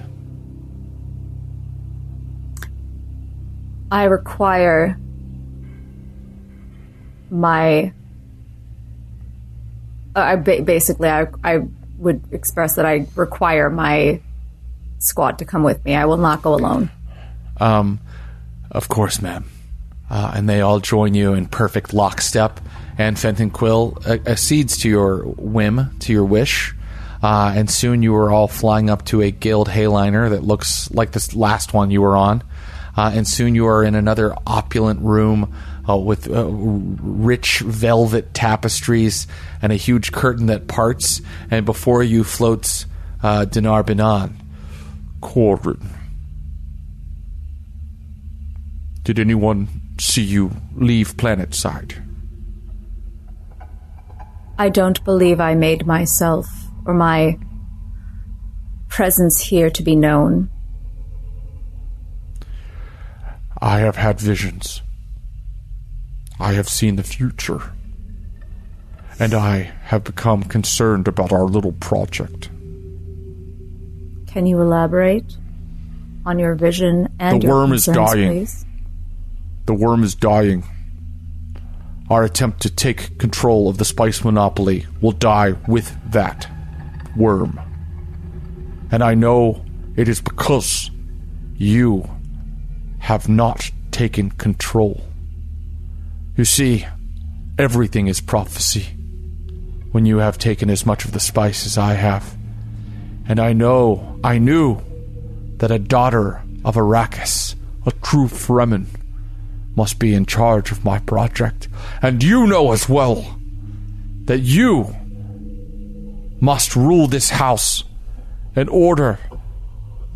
I require my. uh, I ba- basically I I would express that I require my squad to come with me. I will not go alone. Um, of course, ma'am. Uh, and they all join you in perfect lockstep. And Fenton Quill uh, accedes to your whim, to your wish. Uh, and soon you are all flying up to a guild heighliner that looks like this last one you were on. Uh, and soon you are in another opulent room uh, with uh, rich velvet tapestries and a huge curtain that parts. And before you floats uh, Dinar Benan. Corbin. Did anyone see you leave planet side? I don't believe I made myself or my presence here to be known. I have had visions. I have seen the future. And I have become concerned about our little project. Can you elaborate on your vision and The worm is dying. please? The worm is dying. Our attempt to take control of the spice monopoly will die with that worm. And I know it is because you have not taken control. You see, everything is prophecy when you have taken as much of the spice as I have. And I know, I knew, that a daughter of Arrakis, a true Fremen, must be in charge of my project. And you know as well that you must rule this house in order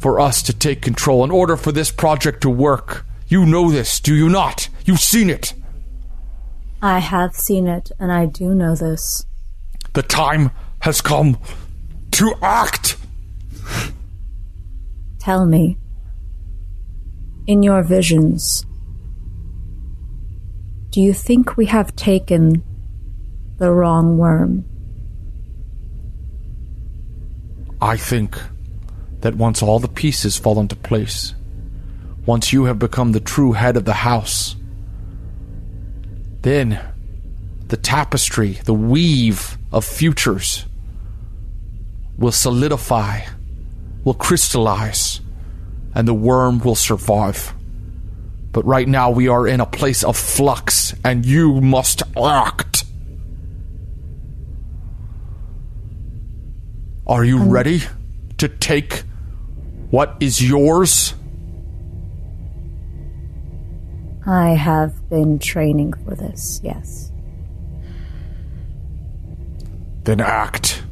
for us to take control, in order for this project to work. You know this, do you not? You've seen it. I have seen it, and I do know this. The time has come to act. Tell me, in your visions, do you think we have taken the wrong worm? I think that once all the pieces fall into place, once you have become the true head of the house, then the tapestry, the weave of futures will solidify, will crystallize, and the worm will survive. But right now we are in a place of flux, and you must act. Are you um, ready to take what is yours? I have been training for this, yes. Then act.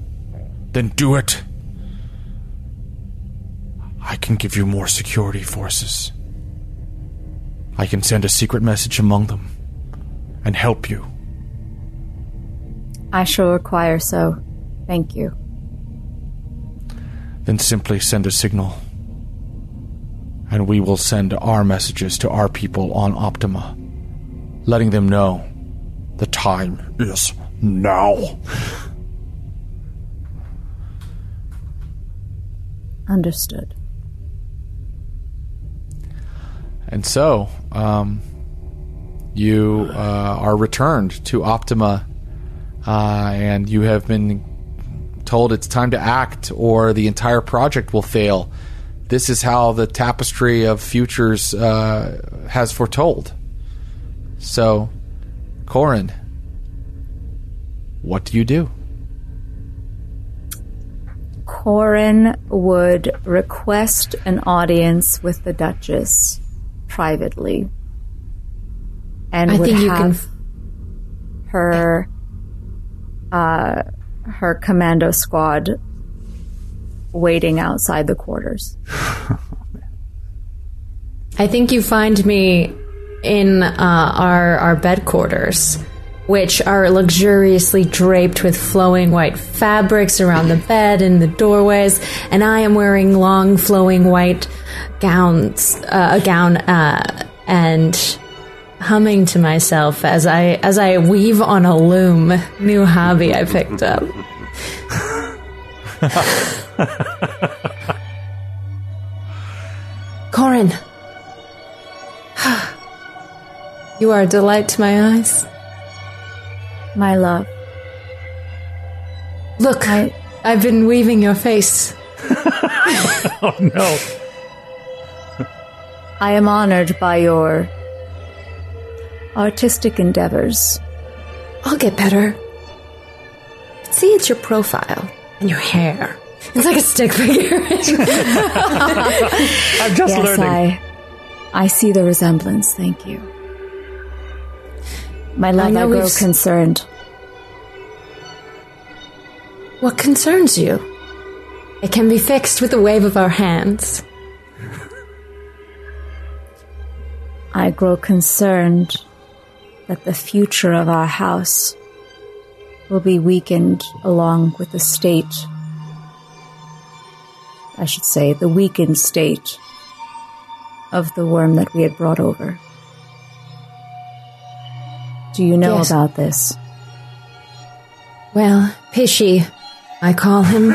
Then do it. I can give you more security forces. I can send a secret message among them and help you. I shall require so. Thank you. Then simply send a signal. And we will send our messages to our people on Optima, letting them know the time is now. Understood. And so, um, you uh, are returned to Optima, uh, and you have been told it's time to act, or the entire project will fail. This is how the tapestry of futures uh, has foretold. So, Corin, what do you do? Corin would request an audience with the Duchess privately. And I would think you have can. her uh, her commando squad waiting outside the quarters. *laughs* I think you find me in uh, our our bed quarters, which are luxuriously draped with flowing white fabrics around the bed and the doorways, and I am wearing long flowing white gowns, uh, a gown, uh, and humming to myself as I as I weave on a loom. New hobby I picked up. *laughs* Corin. You are a delight to my eyes. My love, Look, I, I've been weaving your face. *laughs* Oh no. I am honored by your artistic endeavors. I'll get better. See, it's your profile and your hair. It's like a stick figure. *laughs* I'm just yes, learning. I I see the resemblance. Thank you. My love, I, know grow s- concerned. what concerns you? It can be fixed with a wave of our hands. I grow concerned that the future of our house will be weakened along with the state. I should say, the weakened state of the worm that we had brought over. Do you know Yes. about this? Well, Pishy, I call him.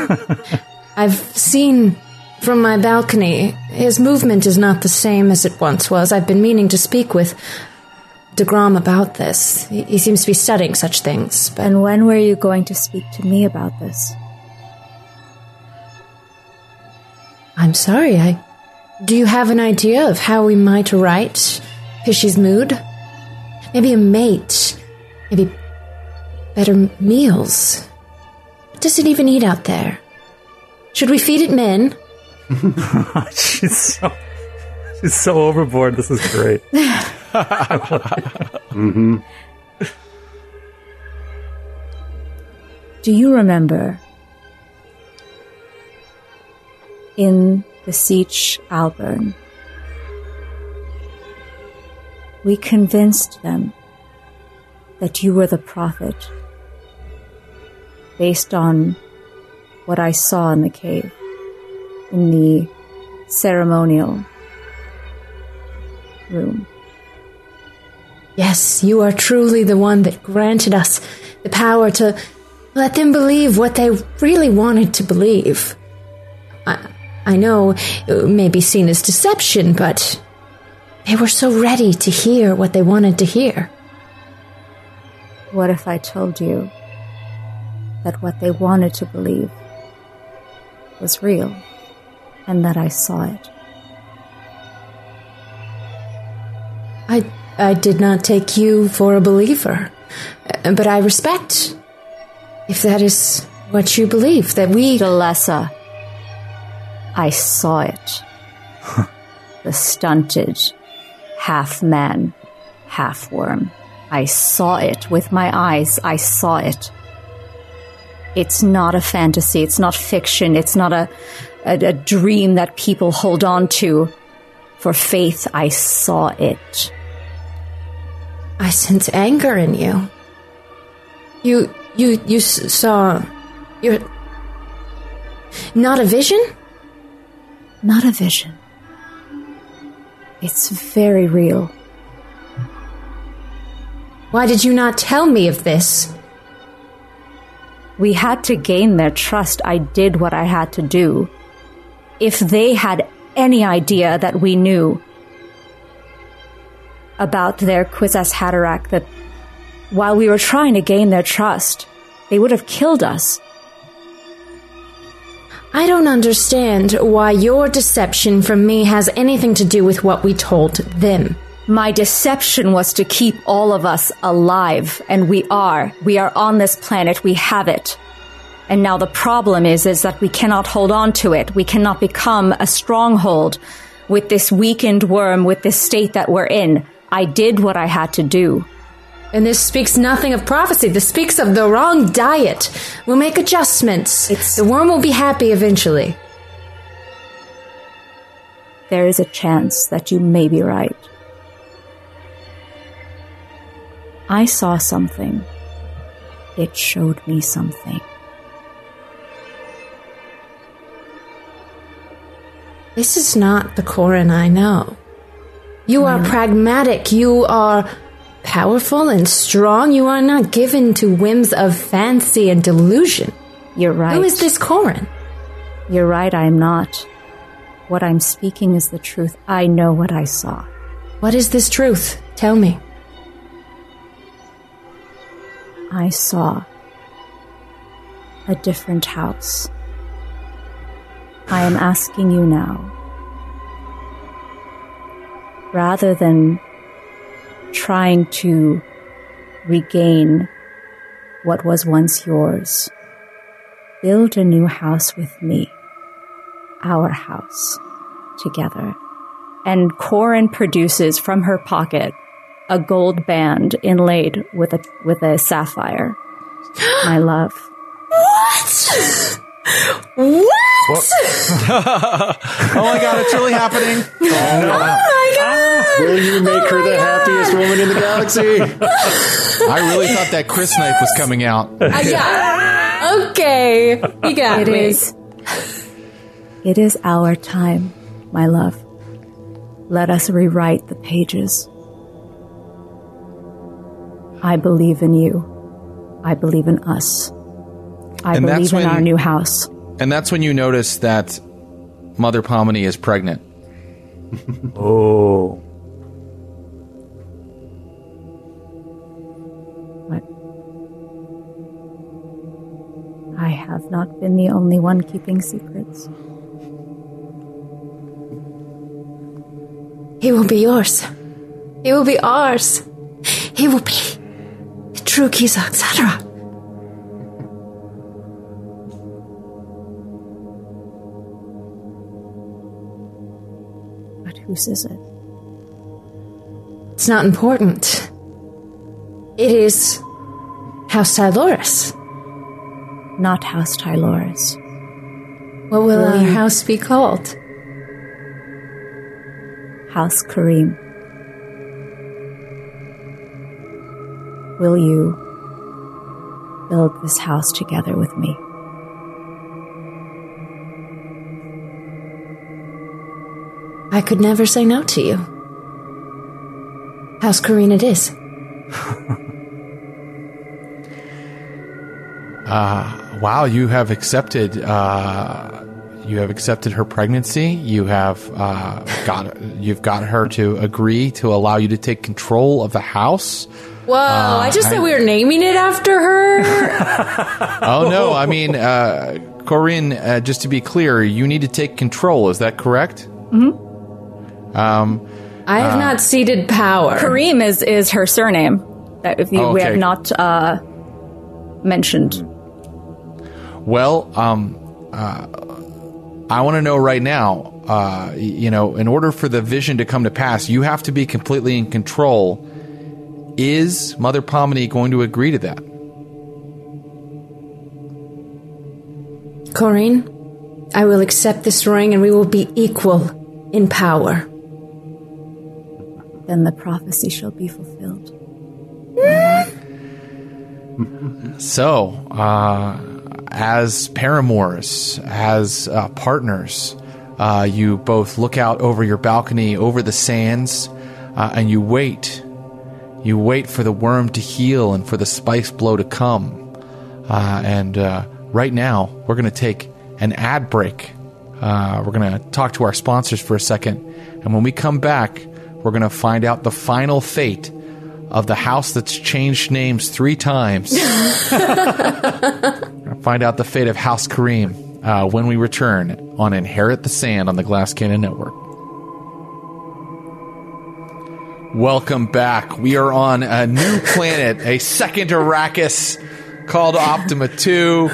*laughs* I've seen from my balcony. His movement is not the same as it once was. I've been meaning to speak with DeGrom about this. He, he seems to be studying such things, but And when were you going to speak to me about this? I'm sorry. I do you have an idea of how we might write Pishy's mood? Maybe a mate? Maybe better meals? What does it even eat out there? Should we feed it men? *laughs* she's so she's so overboard. This is great. *laughs* mm-hmm. Do you remember in the Sietch Alburn? We convinced them that you were the prophet based on what I saw in the cave, in the ceremonial room. Yes, you are truly the one that granted us the power to let them believe what they really wanted to believe. I, I know it may be seen as deception, but they were so ready to hear what they wanted to hear. What if I told you that what they wanted to believe was real and that I saw it? I, I did not take you for a believer, but I respect if that is what you believe, that we. Delessa, I saw it. the stunted, half man, half worm. I saw it with my eyes. I saw it. It's not a fantasy. It's not fiction. It's not a, a, a dream that people hold on to. For faith, I saw it. I sense anger in you. You you you saw You're. not a vision? Not a vision. It's very real. Why did you not tell me of this? We had to gain their trust. I did what I had to do. If they had any idea that we knew about their Kwisatz Haderach, that while we were trying to gain their trust, they would have killed us. I don't understand why your deception from me has anything to do with what we told them. My deception was to keep all of us alive, and we are. We are on this planet, we have it. And now the problem is, is that we cannot hold on to it. We cannot become a stronghold with this weakened worm, with this state that we're in. I did what I had to do. And this speaks nothing of prophecy. This speaks of the wrong diet. We'll make adjustments. It's, the worm will be happy eventually. There is a chance that you may be right. I saw something. It showed me something. This is not the Corin I know. You are pragmatic. You are powerful and strong. You are not given to whims of fancy and delusion. You're right. Who is this Corin? You're right, I am not. What I'm speaking is the truth. I know what I saw. What is this truth? Tell me. I saw a different house. I am asking you now. Rather than trying to regain what was once yours. Build a new house with me, our house, together. And Corin produces from her pocket a gold band inlaid with a with a sapphire. *gasps* My love. What? What? *laughs* oh my god, it's really happening. Oh, no. oh my god. Will you make oh her the god. happiest woman in the galaxy? *laughs* I really thought that crysknife was coming out. Uh, yeah. *laughs* Okay. You got it me. Is, it is our time, my love. Let us rewrite the pages. I believe in you. I believe in us. I and believe in when, our new house. And that's when you notice that Mother Pomini is pregnant. *laughs* oh. What? I have not been the only one keeping secrets. He will be yours. He will be ours. He will be the true Kwisatz Haderach. But says it? It's not important. It is House Tyloris. Not House Tyloris. What will our house be called? House Kareem. Will you build this house together with me? I could never say no to you. House Kareen it is. *laughs* uh, wow, you have accepted. Uh, you have accepted her pregnancy. You have uh, got. *laughs* You've got her to agree to allow you to take control of the house. Whoa! I just said we were naming it after her. *laughs* oh no! I mean, uh, Corinne. Uh, just to be clear, you need to take control. Is that correct? Mm-hmm. Um, I have not ceded power. Kareem is is her surname that if you, we Okay. have not uh, mentioned. Well, um, uh, I want to know right now. Uh, you know, in order for the vision to come to pass, you have to be completely in control. Is Mother Pomini going to agree to that? Corinne, I will accept this ring and we will be equal in power. Then the prophecy shall be fulfilled. So, uh, as paramours, as uh, partners, uh, you both look out over your balcony, over the sands, uh, and you wait. You wait for the worm to heal and for the spice blow to come. Uh, and uh, right now, we're going to take an ad break. We're going to talk to our sponsors for a second. And when we come back, we're going to find out the final fate of the house that's changed names three times. *laughs* Find out the fate of House Kareem uh, when we return on Inherit the Sand on the Glass Cannon Network. Welcome back. We are on a new planet, a second Arrakis called Optima 2.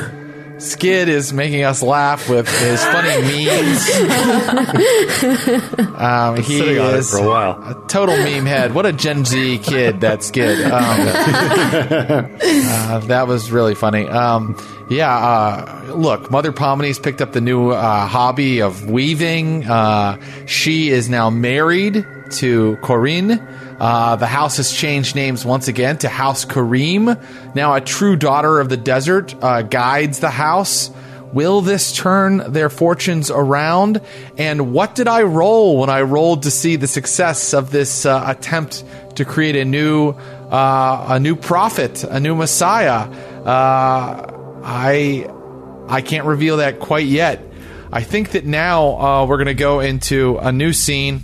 Skid is making us laugh with his funny *laughs* memes. *laughs* um, he Sitting on it is for a while. a total meme head. What a Gen Z kid that Skid. *laughs* Um, uh, that was really funny. Um, yeah, uh, look, Mother Pomini's picked up the new uh, hobby of weaving. Uh, she is now married to Corinne. Uh, the house has changed names once again to House Kareem. Now, a true daughter of the desert uh, guides the house. Will this turn their fortunes around? And what did I roll when I rolled to see the success of this uh, attempt to create a new, uh, a new prophet, a new Messiah? Uh, I, I can't reveal that quite yet. I think that now uh, we're going to go into a new scene.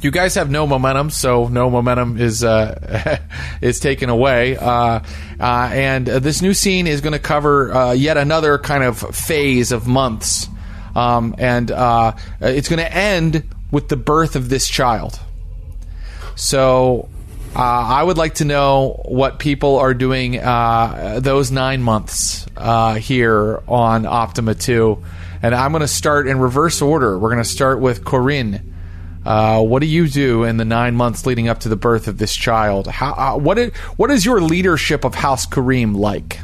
You guys have no momentum, so no momentum is uh, *laughs* is taken away. Uh, uh, and this new scene is going to cover uh, yet another kind of phase of months, um, and uh, it's going to end with the birth of this child. So, uh, I would like to know what people are doing those nine months here on Optima 2. And I'm going to start in reverse order. We're going to start with Corinne. Uh, what do you do in the nine months leading up to the birth of this child? How, uh, what, is, what is your leadership of House Kareem like?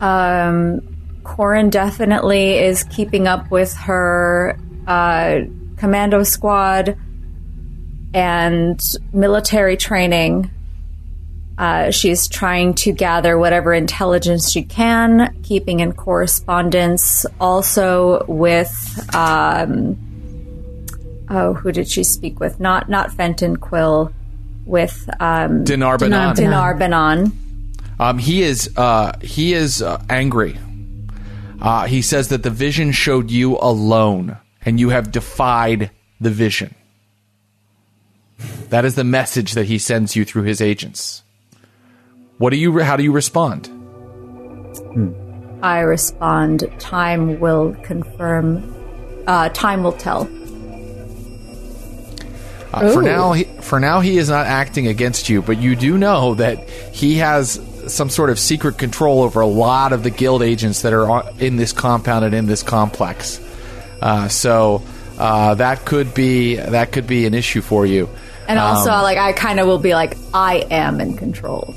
Um, Corin definitely is keeping up with her uh, commando squad and military training. Uh, she's trying to gather whatever intelligence she can, keeping in correspondence also with. Um, oh, who did she speak with? Not not Fenton Quill, with um, Dinar Banan. Dinar Banan. Um, he is uh, he is uh, angry. Uh, he says that the vision showed you alone, and you have defied the vision. That is the message that he sends you through his agents. What do you? How do you respond? I respond, time will confirm, uh, time will tell. Uh, for now, he, for now, he is not acting against you, but you do know that he has some sort of secret control over a lot of the guild agents that are in this compound and in this complex. Uh, so uh, that could be that could be an issue for you. And also, um, like, I kind of will be like, I am in control.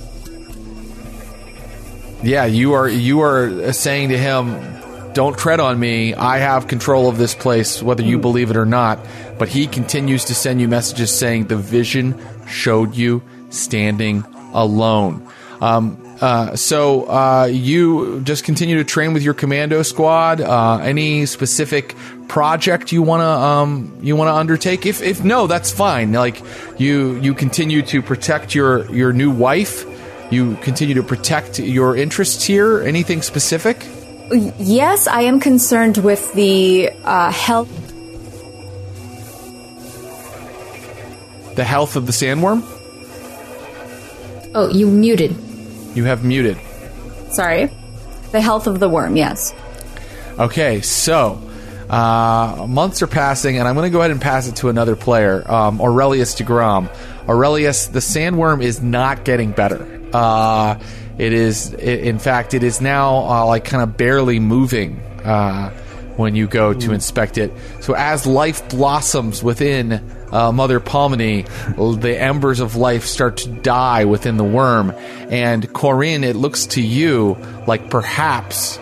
Yeah, you are. You are saying to him, "Don't tread on me. I have control of this place, whether you mm. believe it or not." But he continues to send you messages saying the vision showed you standing alone. Um, uh, so uh, you just continue to train with your commando squad. Uh, any specific project you want to um, you want to undertake? If if no, that's fine. Like you you continue to protect your your new wife. You continue to protect your interests here. Anything specific? Yes, I am concerned with the uh, health The health of the sandworm? Oh, you muted. You have muted. Sorry. The health of the worm, yes. Okay, so uh, months are passing, and I'm going to go ahead and pass it to another player, um, Aurelius DeGrom. Aurelius, the sandworm is not getting better. Uh, it is, in fact, it is now uh, like kind of barely moving uh, when you go to inspect it. So as life blossoms within uh, Mother Palmony, the embers of life start to die within the worm. And Corinne, it looks to you like perhaps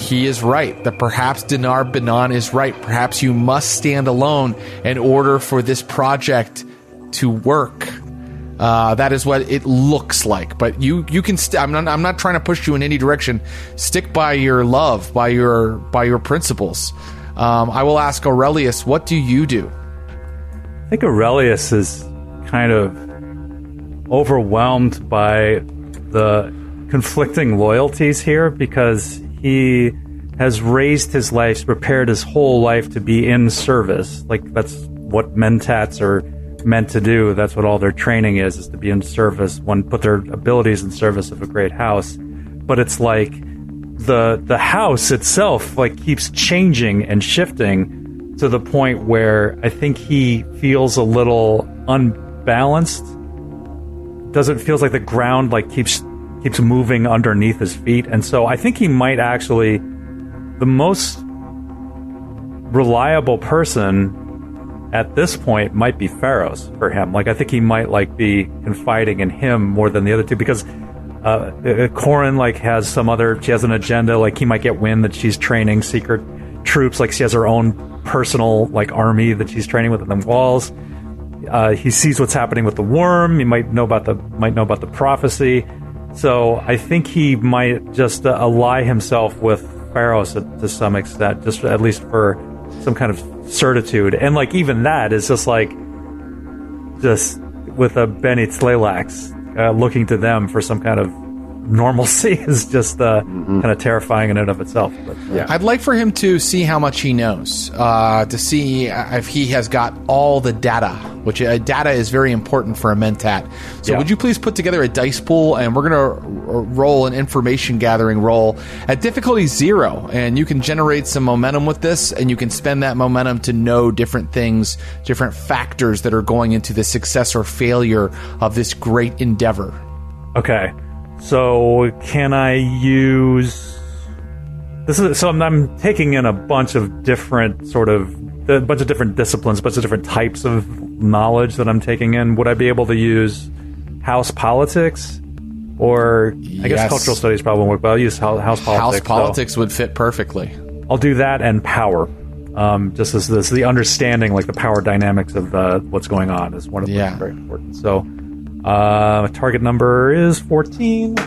he is right. That perhaps Dinar Banan is right. Perhaps you must stand alone in order for this project to work. Uh, that is what it looks like. But you you can. st- I'm not. I'm not trying to push you in any direction. Stick by your love, by your by your principles. Um, I will ask Aurelius, what do you do? I think Aurelius is kind of overwhelmed by the conflicting loyalties here because he has raised his life, prepared his whole life to be in service. Like that's what mentats are meant to do. That's what all their training is, is to be in service, one put their abilities in service of a great house. But it's like the the house itself like keeps changing and shifting to the point where I think he feels a little unbalanced. Doesn't feels like the ground like keeps keeps moving underneath his feet, and so I think he might actually the most reliable person at this point might be Pharos for him. Like I think he might like be confiding in him more than the other two because uh, uh, Corin like has some other she has an agenda like he might get wind that she's training secret troops like she has her own personal like army that she's training within the walls. Uh, he sees what's happening with the worm. He might know about the might know about the prophecy. So I think he might just uh, ally himself with Pharos to, some extent, just at least for some kind of certitude. And like even that is just like just with a Bene Tleilax uh, looking to them for some kind of normalcy *laughs* is just uh, mm-hmm. kind of terrifying in and of itself. But, uh, yeah. I'd like for him to see how much he knows, uh, to see if he has got all the data, which uh, data is very important for a mentat. So, yeah. would you please put together a dice pool, and we're going to roll an information gathering roll at difficulty zero, and you can generate some momentum with this, and you can spend that momentum to know different things, different factors that are going into the success or failure of this great endeavor. Okay. So can I use this is so I'm, I'm, taking in a bunch of different sort of a bunch of different disciplines, a bunch of different types of knowledge that I'm taking in. Would I be able to use house politics? Or I guess cultural studies probably won't work, but I'll use house, house politics. House politics so. would fit perfectly. I'll do that and power. Um, just as this, the understanding, like the power dynamics of uh, what's going on, is one of yeah. very important. So uh, target number is 14.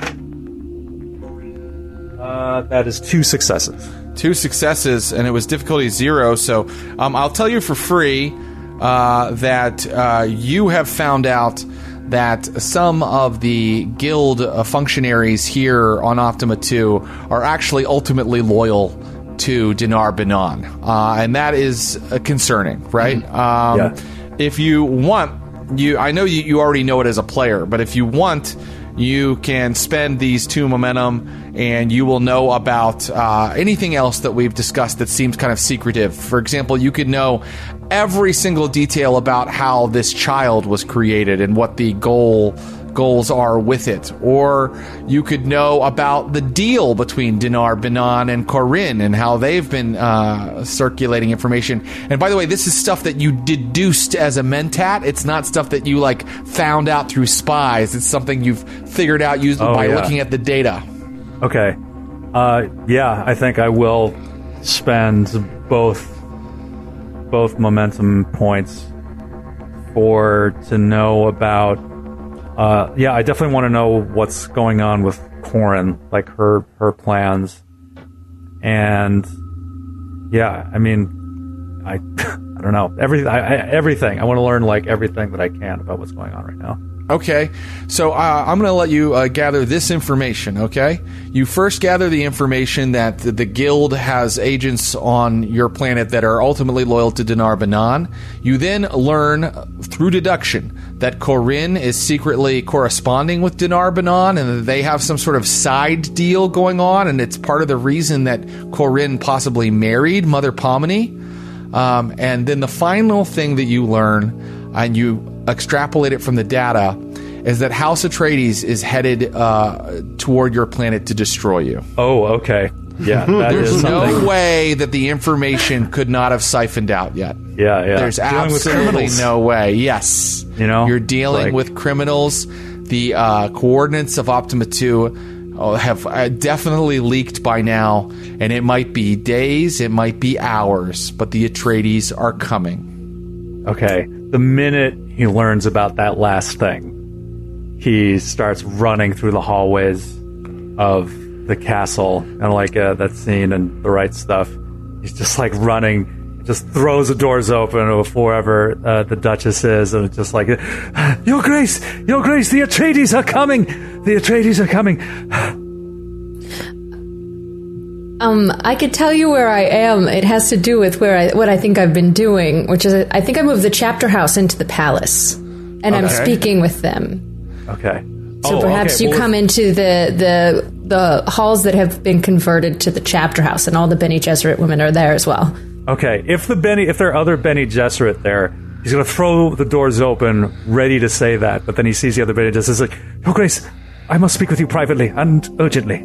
Uh, that is two successes. Two successes, and it was difficulty zero. So um, I'll tell you for free uh, that uh, you have found out that some of the guild uh, functionaries here on Optima 2 are actually ultimately loyal to Dinar Banan. Uh, and that is uh, concerning, right? Mm-hmm. Um, yeah. If you want you I know you, you already know it as a player, but if you want, you can spend these two momentum and you will know about uh, anything else that we've discussed that seems kind of secretive. For example, you could know every single detail about how this child was created and what the goal goals are with it. Or you could know about the deal between Dinar Banan and Corinne and how they've been uh, circulating information. And by the way, this is stuff that you deduced as a mentat. It's not stuff that you like found out through spies. It's something you've figured out used Oh, by yeah. looking at the data. Okay. Uh, yeah, I think I will spend both both momentum points for to know about. Uh, yeah, I definitely want to know what's going on with Corin, like her her plans, and yeah, I mean, I *laughs* I don't know everything. I, I, everything. I want to learn like everything that I can about what's going on right now. Okay, so uh, I'm going to let you uh, gather this information. Okay, you first gather the information that the, the guild has agents on your planet that are ultimately loyal to Dinar Banan. You then learn uh, through deduction that Corinne is secretly corresponding with Dinar Banan, and that they have some sort of side deal going on, and it's part of the reason that Corinne possibly married Mother Pomini. Um, and then the final thing that you learn, and you extrapolate it from the data, is that House Atreides is headed uh, toward your planet to destroy you. Oh, okay. Yeah, that is There's no way that the information could not have siphoned out yet. Yeah, yeah. There's Dealing absolutely no way. Yes. You know, You're dealing like- with criminals. The uh, coordinates of Optima 2 uh, have uh, definitely leaked by now, and it might be days, it might be hours, but the Atreides are coming. Okay. The minute he learns about that last thing, he starts running through the hallways of the castle and like uh, that scene and the right stuff. He's just like running, just throws the doors open of wherever uh, the Duchess is, and it's just like, Your Grace, Your Grace, the Atreides are coming. The Atreides are coming. Um, I could tell you where I am. It has to do with where I what I think I've been doing, which is I think I moved the chapter house into the palace, and I'm speaking with them. Okay. So Oh, perhaps okay, you well, come into the the the halls that have been converted to the chapter house, and all the Bene Gesserit women are there as well. Okay, if the Bene, if there are other Bene Gesserit there, he's going to throw the doors open, ready to say that. But then he sees the other Bene Gesserit. He's like, "Your Grace, I must speak with you privately and urgently."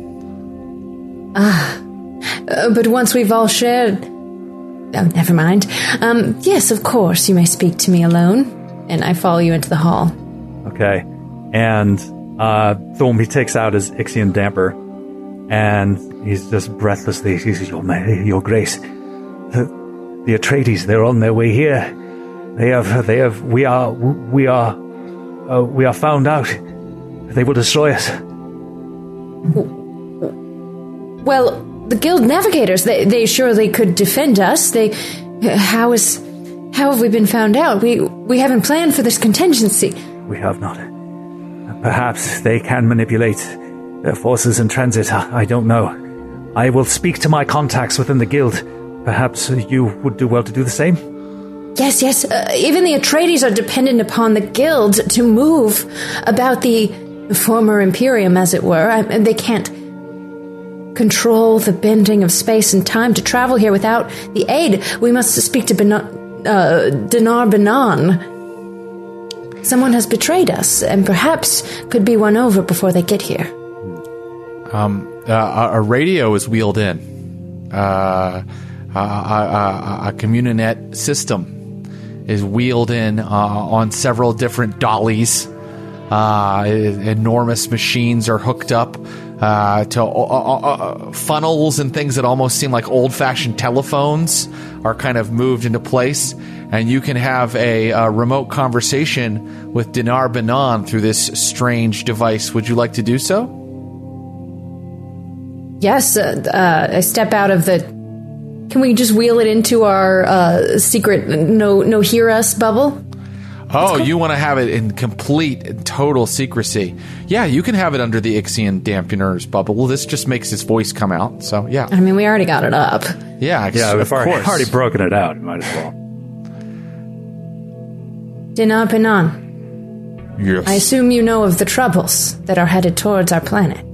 Uh, but once we've all shared, oh, never mind. Um, yes, of course, you may speak to me alone, and I follow you into the hall. Okay, and uh, he takes out his Ixian damper, and he's just breathlessly. He says, "Your, Your Grace, the, the Atreides, they're on their way here. They have, they have. We are, we are, uh, we are found out. They will destroy us." Well, the guild navigators, they, they surely could defend us. They, how is, how have we been found out? We, we haven't planned for this contingency. We have not. Perhaps they can manipulate their forces in transit. I don't know. I will speak to my contacts within the guild. Perhaps you would do well to do the same. Yes, yes. Uh, even the Atreides are dependent upon the guild to move about the former Imperium, as it were, I- and they can't control the bending of space and time to travel here without the aid. We must speak to Bana- uh, Dinar Banan. Someone has betrayed us, and perhaps could be won over before they get here. Uh, a, radio is wheeled in. Uh, a, a Communinet system is wheeled in uh, on several different dollies. Uh, enormous machines are hooked up uh, to uh, uh, uh, funnels and things that almost seem like old-fashioned telephones are kind of moved into place, and you can have a, uh remote conversation with Dinar Banan through this strange device. Would you like to do so? Yes, uh, uh, I step out of the. Can we just wheel it into our uh, secret no no hear us bubble? Oh, you want to have it in complete and total secrecy. Yeah, you can have it under the Ixian dampeners bubble. Well, this just makes his voice come out. So, yeah. I mean, we already got it up. Yeah, Yeah, of we've already, course. already broken it out. Might as well. Dinar Banan, Yes. I assume you know of the troubles that are headed towards our planet.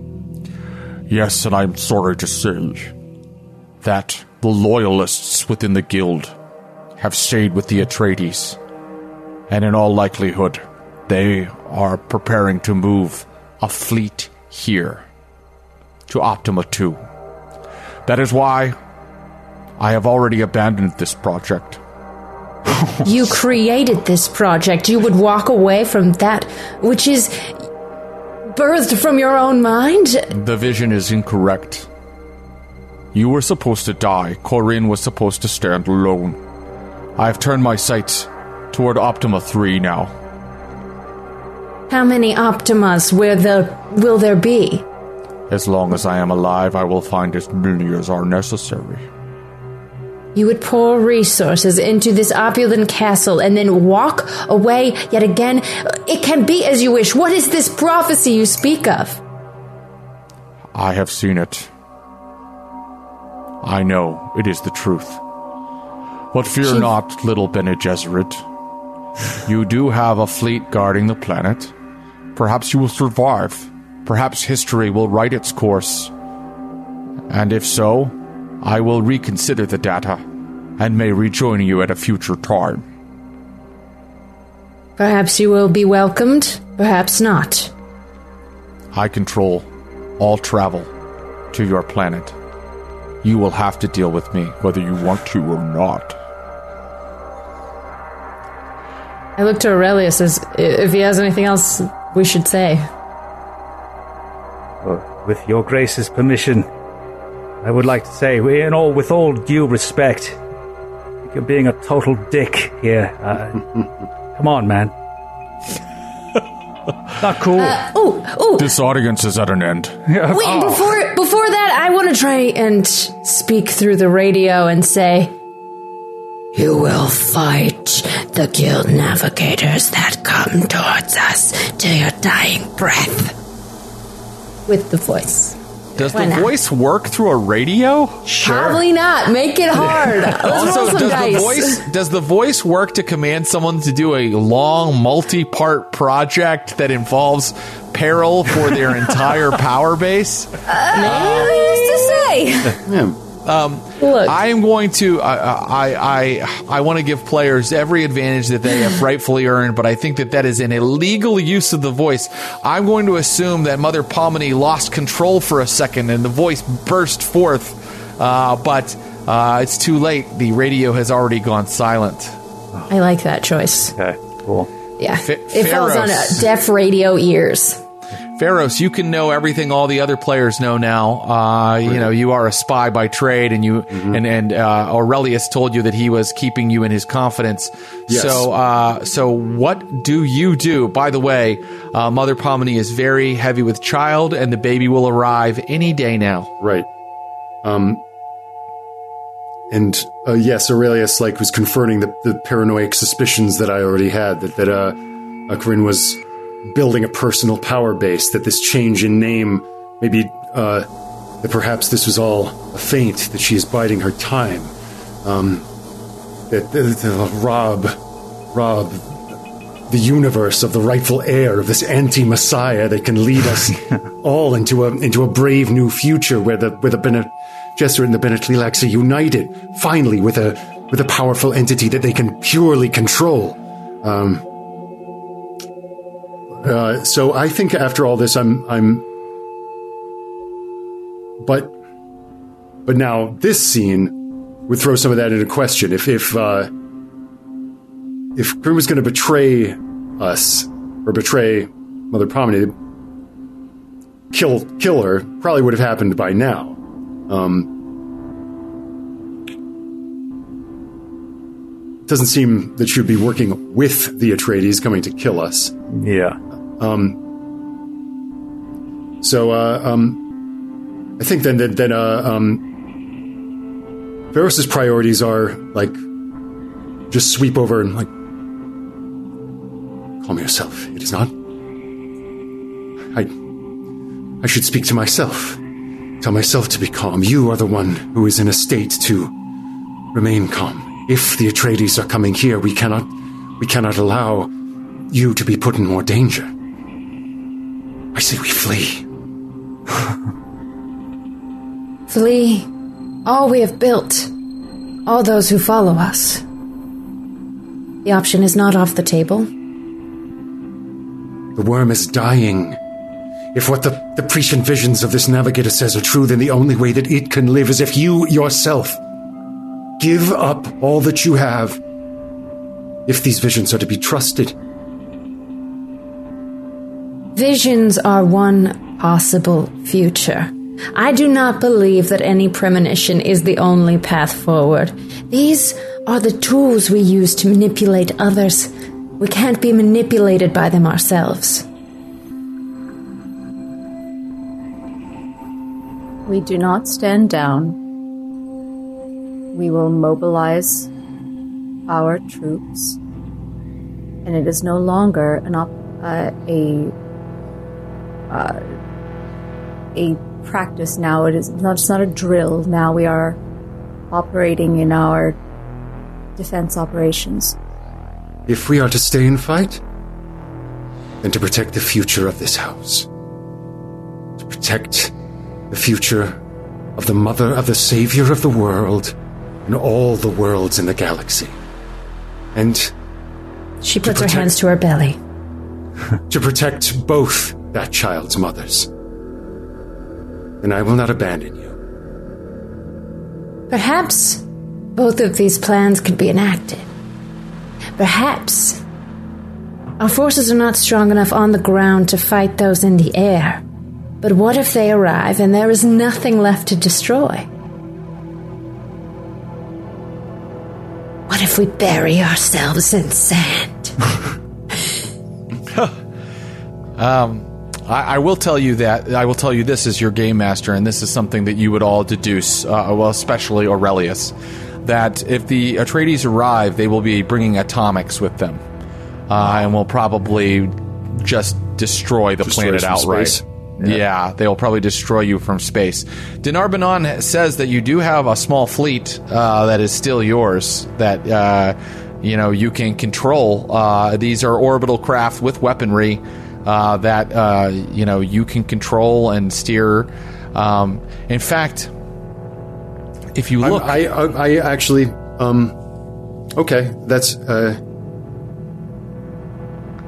Yes, and I'm sorry to say that the loyalists within the guild have stayed with the Atreides, and in all likelihood, they are preparing to move a fleet here to Optima 2. That is why I have already abandoned this project. *laughs* you created this project. You would walk away from that, which is birthed from your own mind? The vision is incorrect. You were supposed to die. Corinne was supposed to stand alone. I have turned my sights toward Optima 3 now. How many Optimas will there, will there be? As long as I am alive, I will find as many as are necessary. You would pour resources into this opulent castle and then walk away yet again. It can be as you wish. What is this prophecy you speak of? I have seen it. I know it is the truth. But fear she... not, little Bene Gesserit. You do have a fleet guarding the planet. Perhaps you will survive. Perhaps history will write its course. And if so, I will reconsider the data and may rejoin you at a future time. Perhaps you will be welcomed, perhaps not. I control all travel to your planet. You will have to deal with me, whether you want to or not. I look to Aurelius as if he has anything else we should say. Well, with your grace's permission, I would like to say, in all, with all due respect, you're being a total dick here. Uh, *laughs* come on, man. *laughs* Not cool. Uh, oh, oh. This audience is at an end. Wait, oh. before before that, I want to try and speak through the radio and say, "You will fight the guild navigators that come towards us to your dying breath." With the voice. Does Why the not? voice work through a radio? Sure. Probably not. Make it hard. *laughs* Let's also, roll some does dice. the voice does the voice work to command someone to do a long, multi-part project that involves peril for their *laughs* entire power base? Uh, maybe uh, to say. Yeah. Um, Look. I am going to. Uh, I I I want to give players every advantage that they have *laughs* rightfully earned, but I think that that is an illegal use of the voice. I'm going to assume that Mother Pomini lost control for a second and the voice burst forth, uh, but uh, it's too late. The radio has already gone silent. I like that choice. Okay, cool. Yeah, F- it falls on deaf radio ears. Pharos, you can know everything all the other players know now. Uh, you know, you are a spy by trade, and you mm-hmm. and and uh, Aurelius told you that he was keeping you in his confidence. Yes. So, uh, so what do you do? By the way, uh, Mother Pomini is very heavy with child, and the baby will arrive any day now. Right. Um. And uh, yes, Aurelius like was confirming the, the paranoid suspicions that I already had that that uh, Corinne was building a personal power base, that this change in name, maybe, uh, that perhaps this was all a feint, that she is biding her time. Um, that, uh, rob, rob the universe of the rightful heir of this anti-messiah that can lead us *laughs* all into a into a brave new future where the where the Bene Gesserit and the Bene Tleilax are united finally with a with a powerful entity that they can purely control. Um, uh, so I think after all this, I'm I'm. But, but now this scene would throw some of that into question. If if uh, if Grim was going to betray us or betray Mother Pomini, kill kill her, probably would have happened by now. Um, doesn't seem that she would be working with the Atreides coming to kill us. Yeah. Um, so, uh, um, I think then that, that uh, um, priorities are like just sweep over and like calm yourself. It is not. I. I should speak to myself. Tell myself to be calm. You are the one who is in a state to remain calm. If the Atreides are coming here, we cannot. We cannot allow you to be put in more danger. I say we flee. *laughs* flee all we have built, all those who follow us. The option is not off the table. The worm is dying. If what the, the prescient visions of this navigator says are true, then the only way that it can live is if you yourself give up all that you have. If these visions are to be trusted. Visions are one possible future. I do not believe that any premonition is the only path forward. These are the tools we use to manipulate others. We can't be manipulated by them ourselves. We do not stand down. We will mobilize our troops. And it is no longer an op- uh, a uh, a practice now. It is not, it's not a drill. Now we are operating in our defense operations. If we are to stay and fight, then to protect the future of this house. To protect the future of the mother of the savior of the world and all the worlds in the galaxy. And She puts her hands to her belly. *laughs* to protect both that child's mothers. And I will not abandon you. Perhaps both of these plans could be enacted. Perhaps our forces are not strong enough on the ground to fight those in the air. But what if they arrive and there is nothing left to destroy? What if we bury ourselves in sand? *laughs* Um, I, I will tell you that I will tell you this as your game master, and this is something that you would all deduce, uh, well, especially Aurelius, that if the Atreides arrive, they will be bringing atomics with them, uh, and will probably just destroy the Destroy planet outright. space. Yeah. they will probably destroy you from space. Dinar Banan says that you do have a small fleet uh, that is still yours. That uh, you know you can control. Uh, these are orbital craft with weaponry uh, that uh, you know you can control and steer. Um, in fact, if you look, I, I, I actually, um, okay, that's, uh,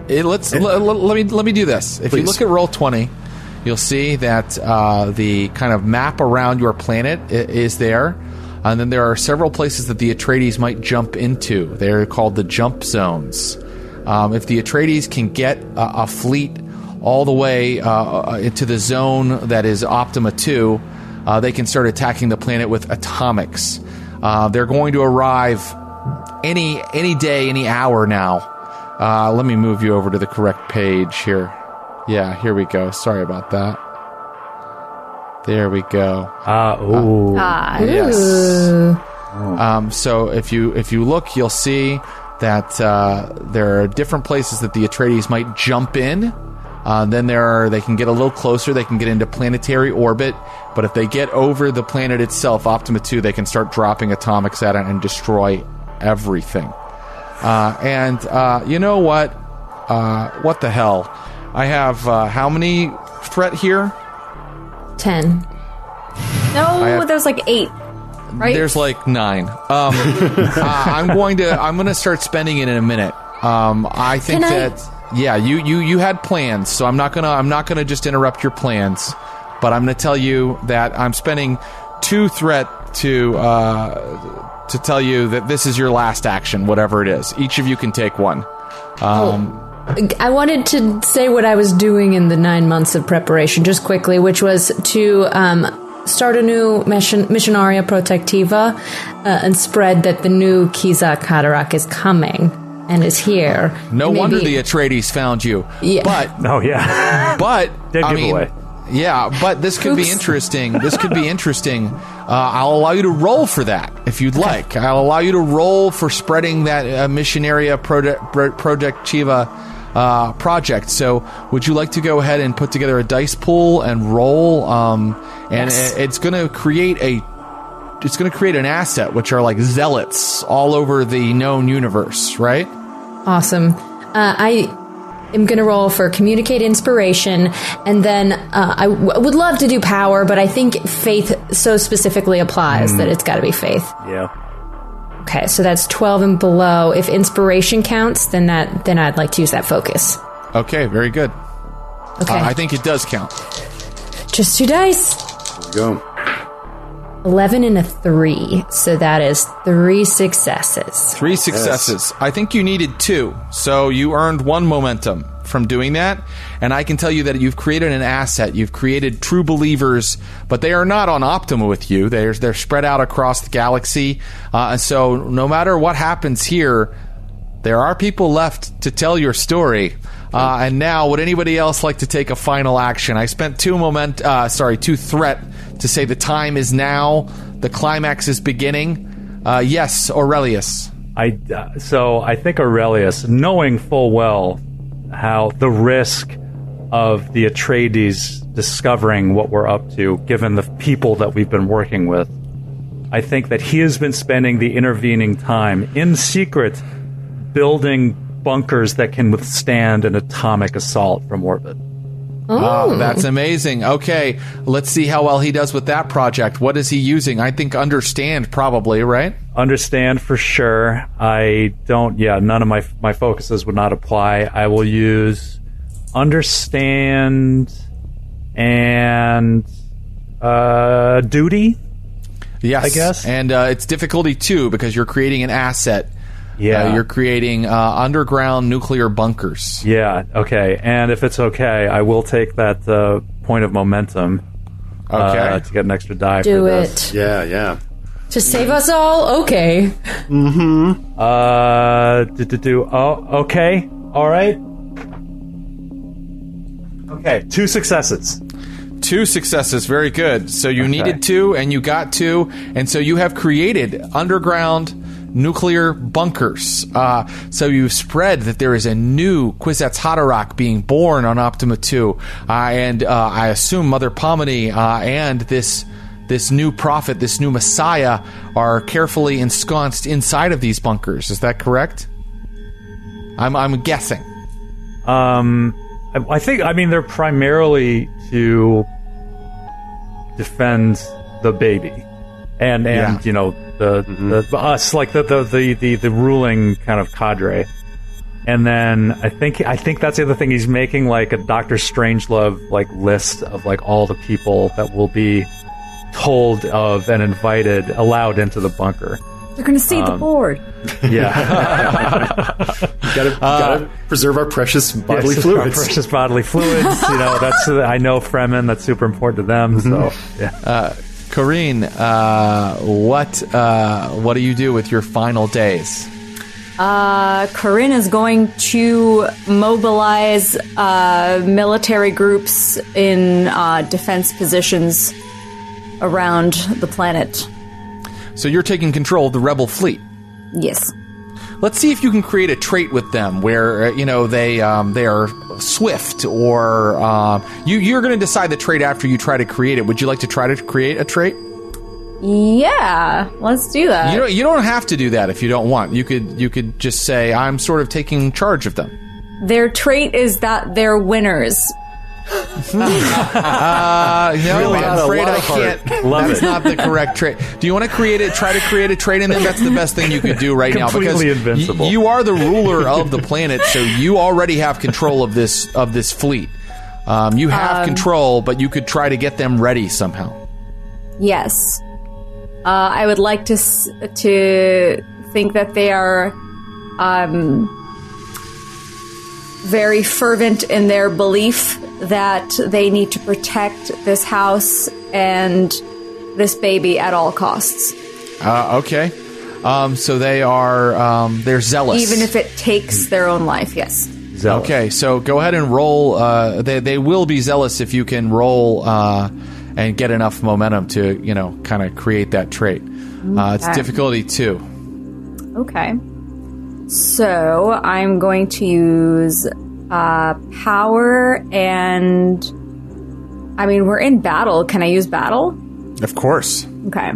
It, let's l- l- let me let me do this. If you look at Roll20, you'll see that uh, the kind of map around your planet i- is there, and then there are several places that the Atreides might jump into. They're called the jump zones. Um, if the Atreides can get a, a fleet all the way uh, uh, into the zone that is Optima Two, uh, they can start attacking the planet with atomics. Uh, they're going to arrive any any day, any hour now. Uh, let me move you over to the correct page here. Yeah, here we go. Sorry about that. There we go. Ah, ooh. Ah, Yes. Um, so if you if you look, you'll see that uh, there are different places that the Atreides might jump in. Uh, then there are they can get a little closer. They can get into planetary orbit. But if they get over the planet itself, Optima Two, they can start dropping atomics at it and destroy everything. Uh, and uh, you know what? Uh, what the hell? I have uh, how many threat here? Ten. no, have- there's like eight, right? There's like nine. Um, *laughs* uh, I'm going to I'm going to start spending it in a minute. Um, I think Can I- that yeah, you you you had plans, so I'm not gonna I'm not gonna just interrupt your plans, but I'm gonna tell you that I'm spending two threat to uh, to tell you that this is your last action, whatever it is. Each of you can take one. Um, I wanted to say what I was doing in the nine months of preparation, just quickly, which was to um, start a new mission, Missionaria Protectiva uh, and spread that the new Kwisatz Haderach is coming and is here. no Maybe- wonder the Atreides found you. Yeah. But *laughs* Oh, yeah. *laughs* but Dead I mean, yeah, but this could be interesting. This could be *laughs* interesting. Uh, I'll allow you to roll for that if you'd like. I'll allow you to roll for spreading that uh, Missionaria Project Protectiva uh, project. So, would you like to go ahead and put together a dice pool and roll? Um, and Yes. it- it's going to create a it's going to create an asset, which are like zealots all over the known universe, right? Awesome. Uh, I am going to roll for communicate inspiration, and then uh, I w- would love to do power, but I think faith so specifically applies mm. that it's got to be faith. Yeah. Okay, so that's twelve and below. If inspiration counts, then that then I'd like to use that focus. Okay, very good. Okay, uh, I think it does count. Just two dice. go. 11 and a 3. So that is three successes. Three successes. Yes. I think you needed two. So you earned one momentum from doing that. And I can tell you that you've created an asset. You've created true believers, but they are not on Optima with you. They're, they're spread out across the galaxy. Uh, and so no matter what happens here, there are people left to tell your story. Uh, and now, would anybody else like to take a final action? I spent two moment, uh, sorry, two threat to say the time is now, the climax is beginning. Uh, yes, Aurelius. I uh, so I think Aurelius, knowing full well how the risk of the Atreides discovering what we're up to, given the people that we've been working with, I think that he has been spending the intervening time in secret building bunkers that can withstand an atomic assault from orbit. Oh. oh, that's amazing. Okay, let's see how well he does with that project. What is he using? I think understand probably, right? Understand for sure. I don't yeah, none of my my focuses would not apply. I will use understand and uh duty. Yes. I guess. And uh, it's difficulty 2 because you're creating an asset yeah, uh, you're creating uh, underground nuclear bunkers. Yeah. Okay. And if it's okay, I will take that uh, point of momentum. Uh, okay. to get an extra die. Do for it. Yeah. Yeah. To save us all. Okay. Mm-hmm. Uh. Do, do, do. Oh. Okay. All right. Okay. Two successes. Two successes, very good. So you okay. needed two, and you got two, and so you have created underground nuclear bunkers. Uh, so you've spread that there is a new Kwisatz Haderach being born on Optima 2. Uh, and uh, I assume Mother Pomini uh, and this this new prophet, this new Messiah, are carefully ensconced inside of these bunkers. Is that correct? I'm, I'm guessing. Um, I, I think, I mean, they're primarily to defend the baby and and yeah. you know the, mm-hmm. the us like the, the the, the the ruling kind of cadre. And then I think I think that's the other thing he's making like a Doctor Strangelove like list of like all the people that will be told of and invited allowed into the bunker. They're going to see um, the board. Yeah, gotta, *laughs* gotta uh, preserve our precious bodily yes, *laughs* fluids. Our precious bodily fluids. you know, that's I know Fremen. That's super important to them. So mm-hmm. yeah. Uh, Corinne, uh, what uh, what do you do with your final days? Uh, Corinne is going to mobilize uh, military groups in uh, defense positions around the planet. So you're taking control of the rebel fleet. Yes. Let's see if you can create a trait with them where uh, you know they um, they are swift, or uh, you you're going to decide the trait after you try to create it. Would you like to try to create a trait? Yeah, let's do that. You don't you don't have to do that if you don't want. You could you could just say I'm sort of taking charge of them. Their trait is that they're winners uh, no, really I'm afraid I can't. Love that's it. not the correct trade. Do you want to create it? Try to create a trade in then that's the best thing you could do right now because invincible. Y- you are the ruler of the planet, so you already have control of this of this fleet. Um, you have um, control, but you could try to get them ready somehow. Yes, uh, I would like to to think that they are. Um, very fervent in their belief that they need to protect this house and this baby at all costs. Uh, okay. Um, so they are um, they're zealous, even if it takes their own life. Yes. Zealous. Okay, so go ahead and roll. Uh, they they will be zealous if you can roll uh, and get enough momentum to you know kind of create that trait. Uh, it's difficulty two. Okay. So I'm going to use uh, power and. I mean, we're in battle. Can I use battle? Of course. Okay.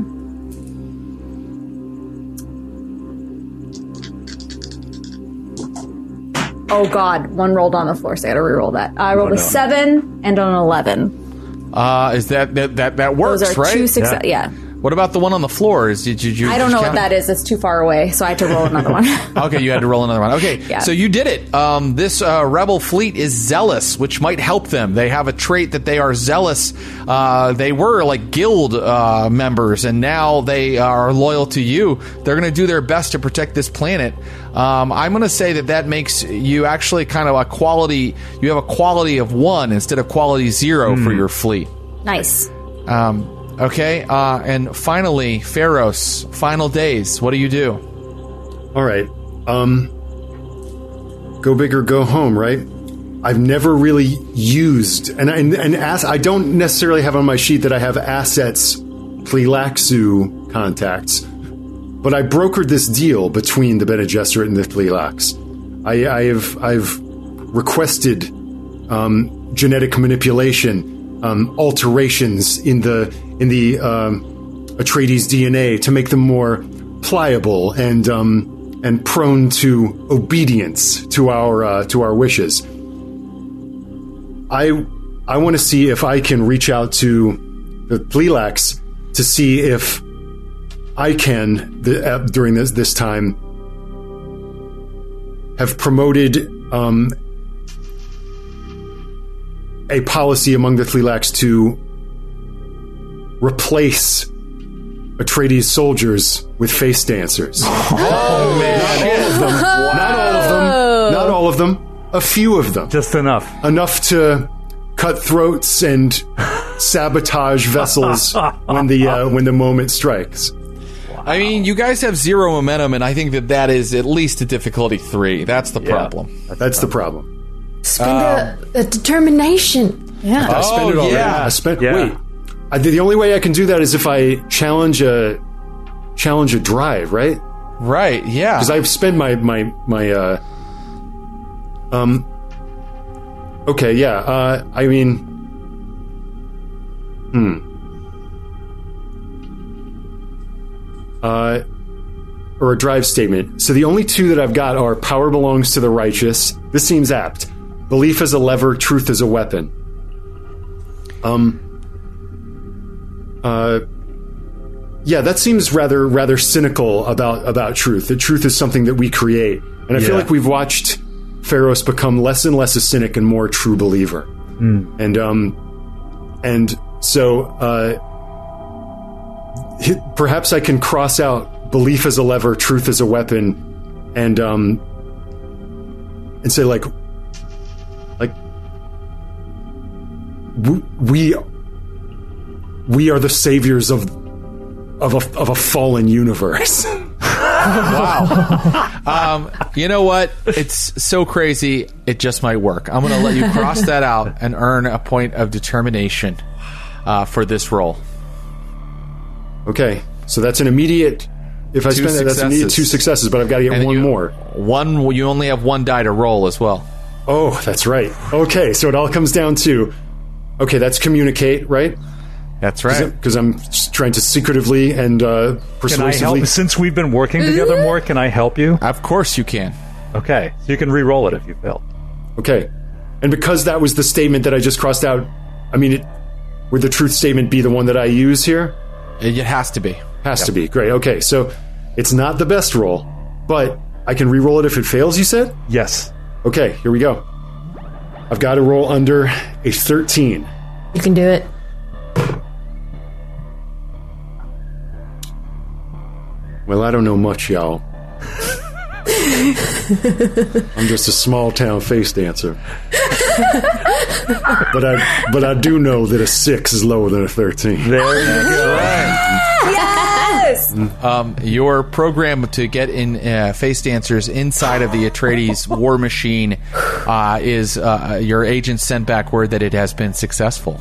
Oh God, one rolled on the floor, so I gotta re-roll that. I rolled Oh, a seven and an eleven. Uh, is that that that, that works, Those are right? two success. Yeah. Yeah. What about the one on the floor? Is did, did you? I don't know you what that is. it? is. Too far away, so I had to roll another one. *laughs* Okay, you had to roll another one. Okay, Yeah. so you did it. Um, this uh, rebel fleet is zealous, which might help them. They have a trait that they are zealous. Uh, they were like guild uh, members, and now they are loyal to you. They're going to do their best to protect this planet. Um, I'm going to say that that makes you actually kind of a quality. You have a quality of one instead of quality zero for your fleet. nice. Um, okay, uh, and finally, Pharos. Final days. What do you do? All right. Um, go big or go home, right? I've never really used, and and, and as, I don't necessarily have on my sheet that I have assets, Tleilaxu contacts, but I brokered this deal between the Bene Gesserit and the Tleilax. I, I have I've requested um, genetic manipulation, um, alterations in the in the um, Atreides DNA to make them more pliable and um, and prone to obedience to our uh, to our wishes. I I want to see if I can reach out to the Tleilax to see if I can the, uh, during this this time have promoted um, a policy among the Tleilax to replace Atreides soldiers with face dancers. Oh man! Not all of them. Not all of them. A few of them. Just enough. Enough to cut throats and sabotage vessels *laughs* when the uh, when the moment strikes. I mean, you guys have zero momentum, and I think that that is at least a difficulty three. That's the problem. That's the problem. Spend a, a determination. Yeah. I spent Oh, it already. yeah. I spent. Yeah. Wait. I, the only way I can do that is if I challenge a challenge a drive, right? Right? Yeah. Because I've spent my my my uh um. Okay, yeah. Uh, I mean, hmm. Uh, or a drive statement. So the only two that I've got are power belongs to the righteous. This seems apt. Belief is a lever. Truth is a weapon. Um. Uh. Yeah, that seems rather rather cynical about about truth. That truth is something that we create, and I feel like we've watched Pharos become less and less a cynic and more a true believer. And um, and so uh, perhaps I can cross out belief as a lever, truth as a weapon, and um, and say like like we we, we are the saviors of of a of a fallen universe. *laughs* *laughs* Um, you know what? It's so crazy. It just might work. I'm going to let you cross that out and earn a point of determination uh, for this roll. okay, so that's an immediate. If I Two spend that, that's immediate two successes, but I've got to get And one you- more. One. You only have one die to roll as well. Oh, that's right. Okay, so it all comes down to okay, that's communicate, right? That's right. Because I'm trying to secretively and uh, Can I persuasively. help? Since we've been working together more, can I help you? Of course you can. Okay, so you can re-roll it if you fail. Okay, and because that was the statement that I just crossed out, I mean, it, would the truth statement be the one that I use here? It it has to be. Has to be. Great. Okay, so it's not the best roll, but I can re-roll it if it fails. You said. Yes. Okay, here we go. I've got to roll under a 13. You can do it. Well, I don't know much, y'all. *laughs* I'm just a small town face dancer. but I but I do know that a six is lower than a thirteen. There you go. Yes. Um, your program to get in uh, face dancers inside of the Atreides war machine uh, is uh, your agent sent back word that it has been successful.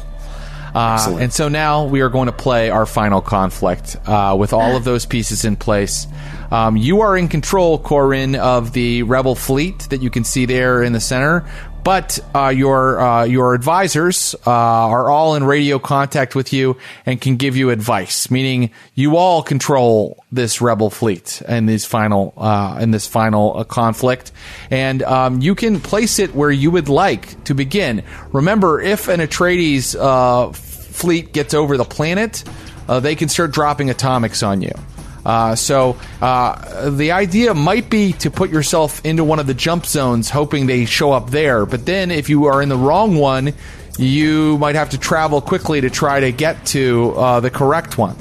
Uh, and so now we are going to play our final conflict uh, with all of those pieces in place. Um, you are in control, Corin, of the rebel fleet that you can see there in the center, but uh, your uh, your advisors uh, are all in radio contact with you and can give you advice. Meaning, you all control this rebel fleet in this final uh, in this final uh, conflict, and um, you can place it where you would like to begin. Remember, if an Atreides uh, fleet gets over the planet, they can start dropping atomics on you. Uh, so uh, the idea might be to put yourself into one of the jump zones, hoping they show up there. But then, if you are in the wrong one, you might have to travel quickly to try to get to uh, the correct one.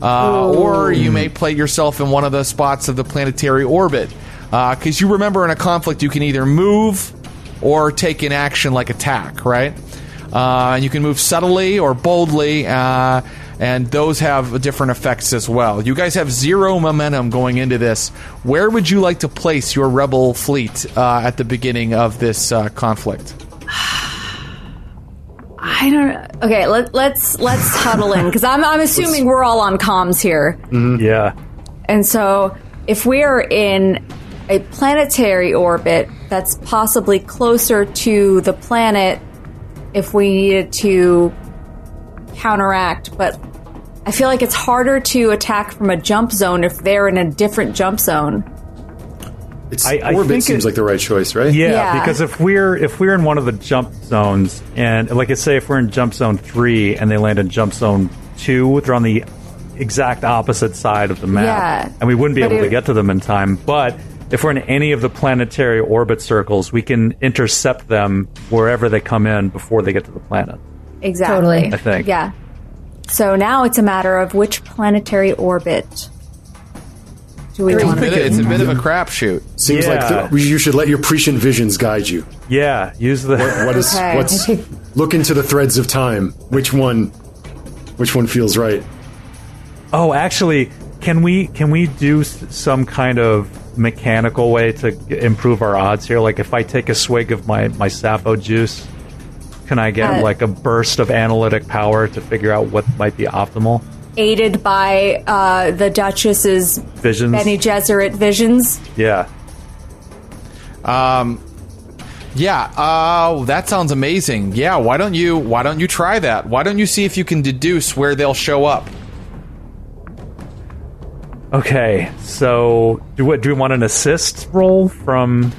Uh, or you may play yourself in one of the spots of the planetary orbit. Because uh, you remember in a conflict, you can either move or take an action like attack, right? Uh, and you can move subtly or boldly and those have different effects as well. You guys have zero momentum going into this. Where would you like to place your rebel fleet uh, at the beginning of this uh, conflict? I don't. Okay, let, let's let's huddle in because I'm I'm assuming we're all on comms here. Mm-hmm. Yeah, and so if we are in a planetary orbit that's possibly closer to the planet, if we needed to counteract, but I feel like it's harder to attack from a jump zone if they're in a different jump zone. It's I, I orbit seems it, like the right choice, right? Yeah, yeah, because if we're if we're in one of the jump zones, and like I say, if we're in jump zone three and they land in jump zone two, they're on the exact opposite side of the map, yeah, and we wouldn't be able it, to get to them in time. But if we're in any of the planetary orbit circles, we can intercept them wherever they come in before they get to the planet. Exactly. Totally. I think. Yeah. So now it's a matter of which planetary orbit do we want to pick? It's a bit of a crapshoot. Seems yeah. like the, you should let your prescient visions guide you. Yeah, use the what, what is okay. what's *laughs* look into the threads of time. Which one? Which one feels right? Oh, actually, can we can we do some kind of mechanical way to improve our odds here? Like if I take a swig of my my sapho juice can I get uh, like a burst of analytic power to figure out what might be optimal? Aided by uh, the Duchess's visions, Bene Gesserit visions. Yeah. Um. Yeah. Oh, that sounds amazing. Yeah. Why don't you Why don't you try that? Why don't you see if you can deduce where they'll show up? Okay. So do what? Do we want an assist roll from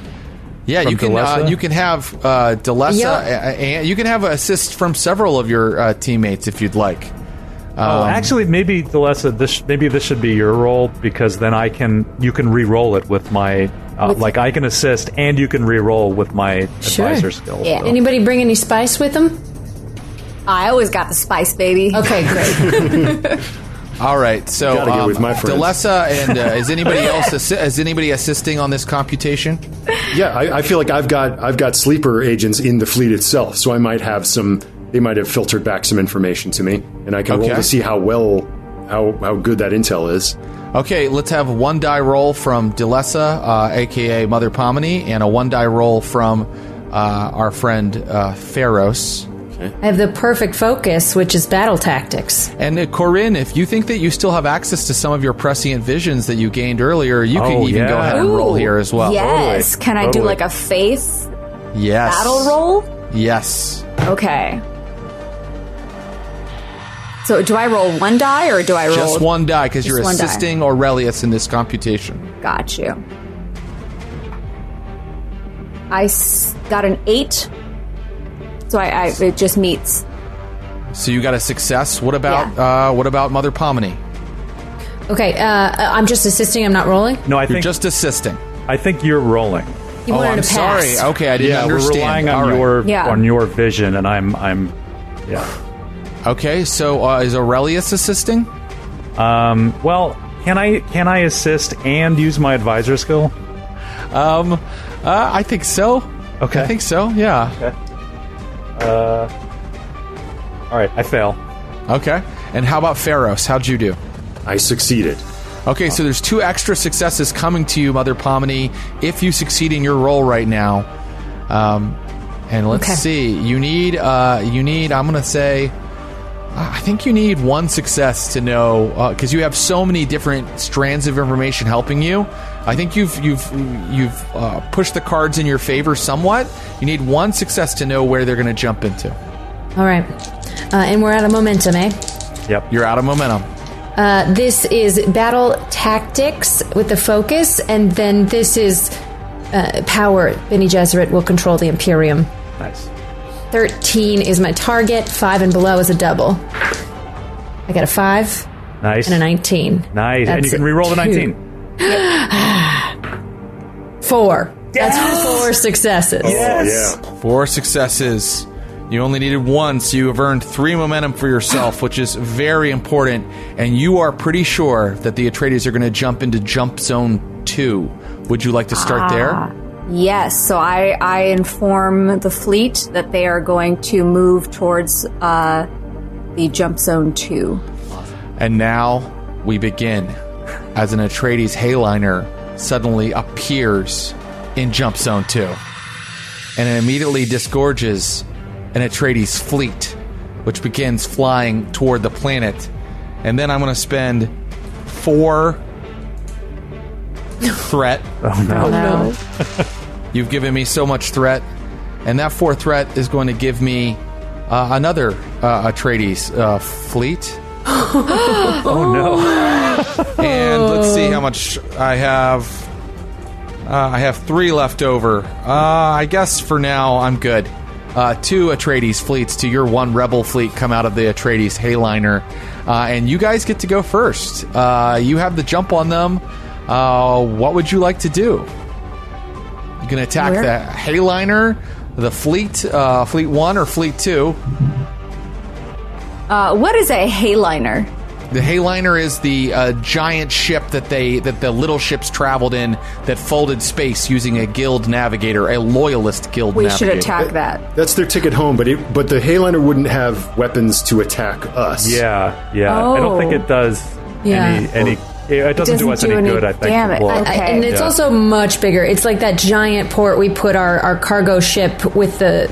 yeah, you can uh, you can have uh, Delessa, yep. and you can have assists from several of your uh, teammates if you'd like. Oh, um, oh, actually, maybe Delessa, this maybe this should be your role because then I can you can re-roll it with my uh, with like I can assist and you can re-roll with my sure. advisor skill. Yeah. So. Anybody bring any spice with them? I always got the spice, baby. Okay, great. *laughs* All right, so um, with my Delessa and uh, is anybody *laughs* else assi- is anybody assisting on this computation? Yeah, I, I, feel like I've got I've got sleeper agents in the fleet itself, so I might have some. They might have filtered back some information to me, and I can okay. roll to see how well how how good that intel is. Okay, let's have one die roll from Delessa, uh, aka Mother Pomini, and a one die roll from uh, our friend uh, Pharos. I have the perfect focus, which is battle tactics. And uh, Corinne, if you think that you still have access to some of your prescient visions that you gained earlier, you can oh, even yeah. go ahead and Ooh, roll here as well. Yes. Totally. Can I totally. do like a face yes. battle roll? Yes. Okay. So do I roll one die or do I roll just one die because you're assisting die. Aurelius in this computation? Got you. I got an eight so I, I it just meets. So you got a success. What about yeah. uh, what about Mother Pomini? Okay, uh, I'm just assisting. I'm not rolling. No, I you're think just assisting. I think you're rolling. You oh, I'm sorry. Okay, I didn't yeah, understand. We're relying on right. your yeah. on your vision, and I'm I'm yeah. Okay, so uh, is Aurelius assisting? Um. Well, can I can I assist and use my advisor skill? Um. Uh, I think so. Okay. I think so. Yeah. Okay. Uh, all right, I fail. Okay. And how about Pharos? How'd you do? I succeeded. Okay, so there's two extra successes coming to you, Mother Pomini, if you succeed in your role right now. Um, and let's okay. see. You need, uh, you need. I'm gonna say, I think you need one success to know because you have so many different strands of information helping you. I think you've you've you've uh, pushed the cards in your favor somewhat. You need one success to know where they're going to jump into. All right. Uh, and we're out of momentum, eh? Yep. You're out of momentum. Uh, this is battle tactics with the focus, and then this is uh, power. Bene Gesserit will control the Imperium. Nice. 13 is my target. 5 and below is a double. I got a 5 Nice. and a 19. Nice. and you can re-roll the two. *gasps* 19. 4. That's four successes. Oh, yeah. Four successes. You only needed one, so you have earned three momentum for yourself, which is very important. And you are pretty sure that the Atreides are going to jump into jump zone two. Would you like to start there? Yes, so I, I inform the fleet that they are going to move towards uh, the jump zone 2. And now we begin as an Atreides Heighliner suddenly appears in Jump Zone 2. And it immediately disgorges an Atreides fleet, which begins flying toward the planet. And then I'm going to spend four *laughs* threat. Oh no. No. *laughs* You've given me so much threat. And that four threat is going to give me uh, another uh, Atreides uh, fleet. *gasps* Oh no. *gasps* And let's see how much I have. Uh, I have three left over. Uh, I guess for now I'm good. Uh, two Atreides fleets to your one Rebel fleet come out of the Atreides Heighliner, uh, and you guys get to go first. Uh, you have the jump on them. Uh, what would you like to do? You can attack Where? the Heighliner, the fleet, uh, Fleet One or Fleet Two. Uh, what is a Heighliner? The Heighliner is the uh, giant ship that they that the little ships traveled in that folded space using a guild navigator, a loyalist guild We navigator. should attack that. That's their ticket home, but it, but the Heighliner wouldn't have weapons to attack us. Yeah, yeah. I don't think Oh. it does Yeah. any any. It doesn't, do us doesn't any, do any good. I think. damage. Well, I- I- and it's Yeah. also much bigger. It's like that giant port we put our, our cargo ship with the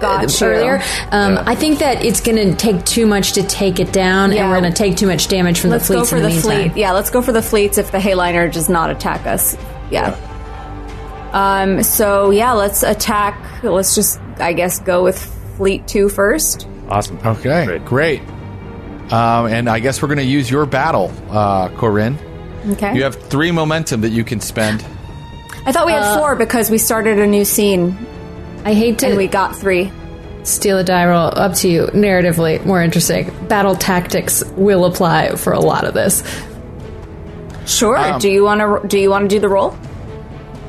Got uh, you. earlier. Um, Yeah. I think that it's going to take too much to take it down, Yeah. and we're going to take too much damage from Let's the go for in the, the meantime. fleet. Yeah, let's go for the fleets if the Heighliner does not attack us. Yeah. Um. So yeah, let's attack. Let's just, I guess, go with Fleet Two first. awesome. Okay, Great. great. Um, and I guess we're going to use your battle, uh, Corinne. Okay. You have three momentum that you can spend. I thought we had four because we started a new scene I hate to and we *laughs* got three. steal a die roll. Up to you. Narratively, more interesting. Battle tactics will apply for a lot of this. Sure. Um, do you want to? Do you want to do the roll?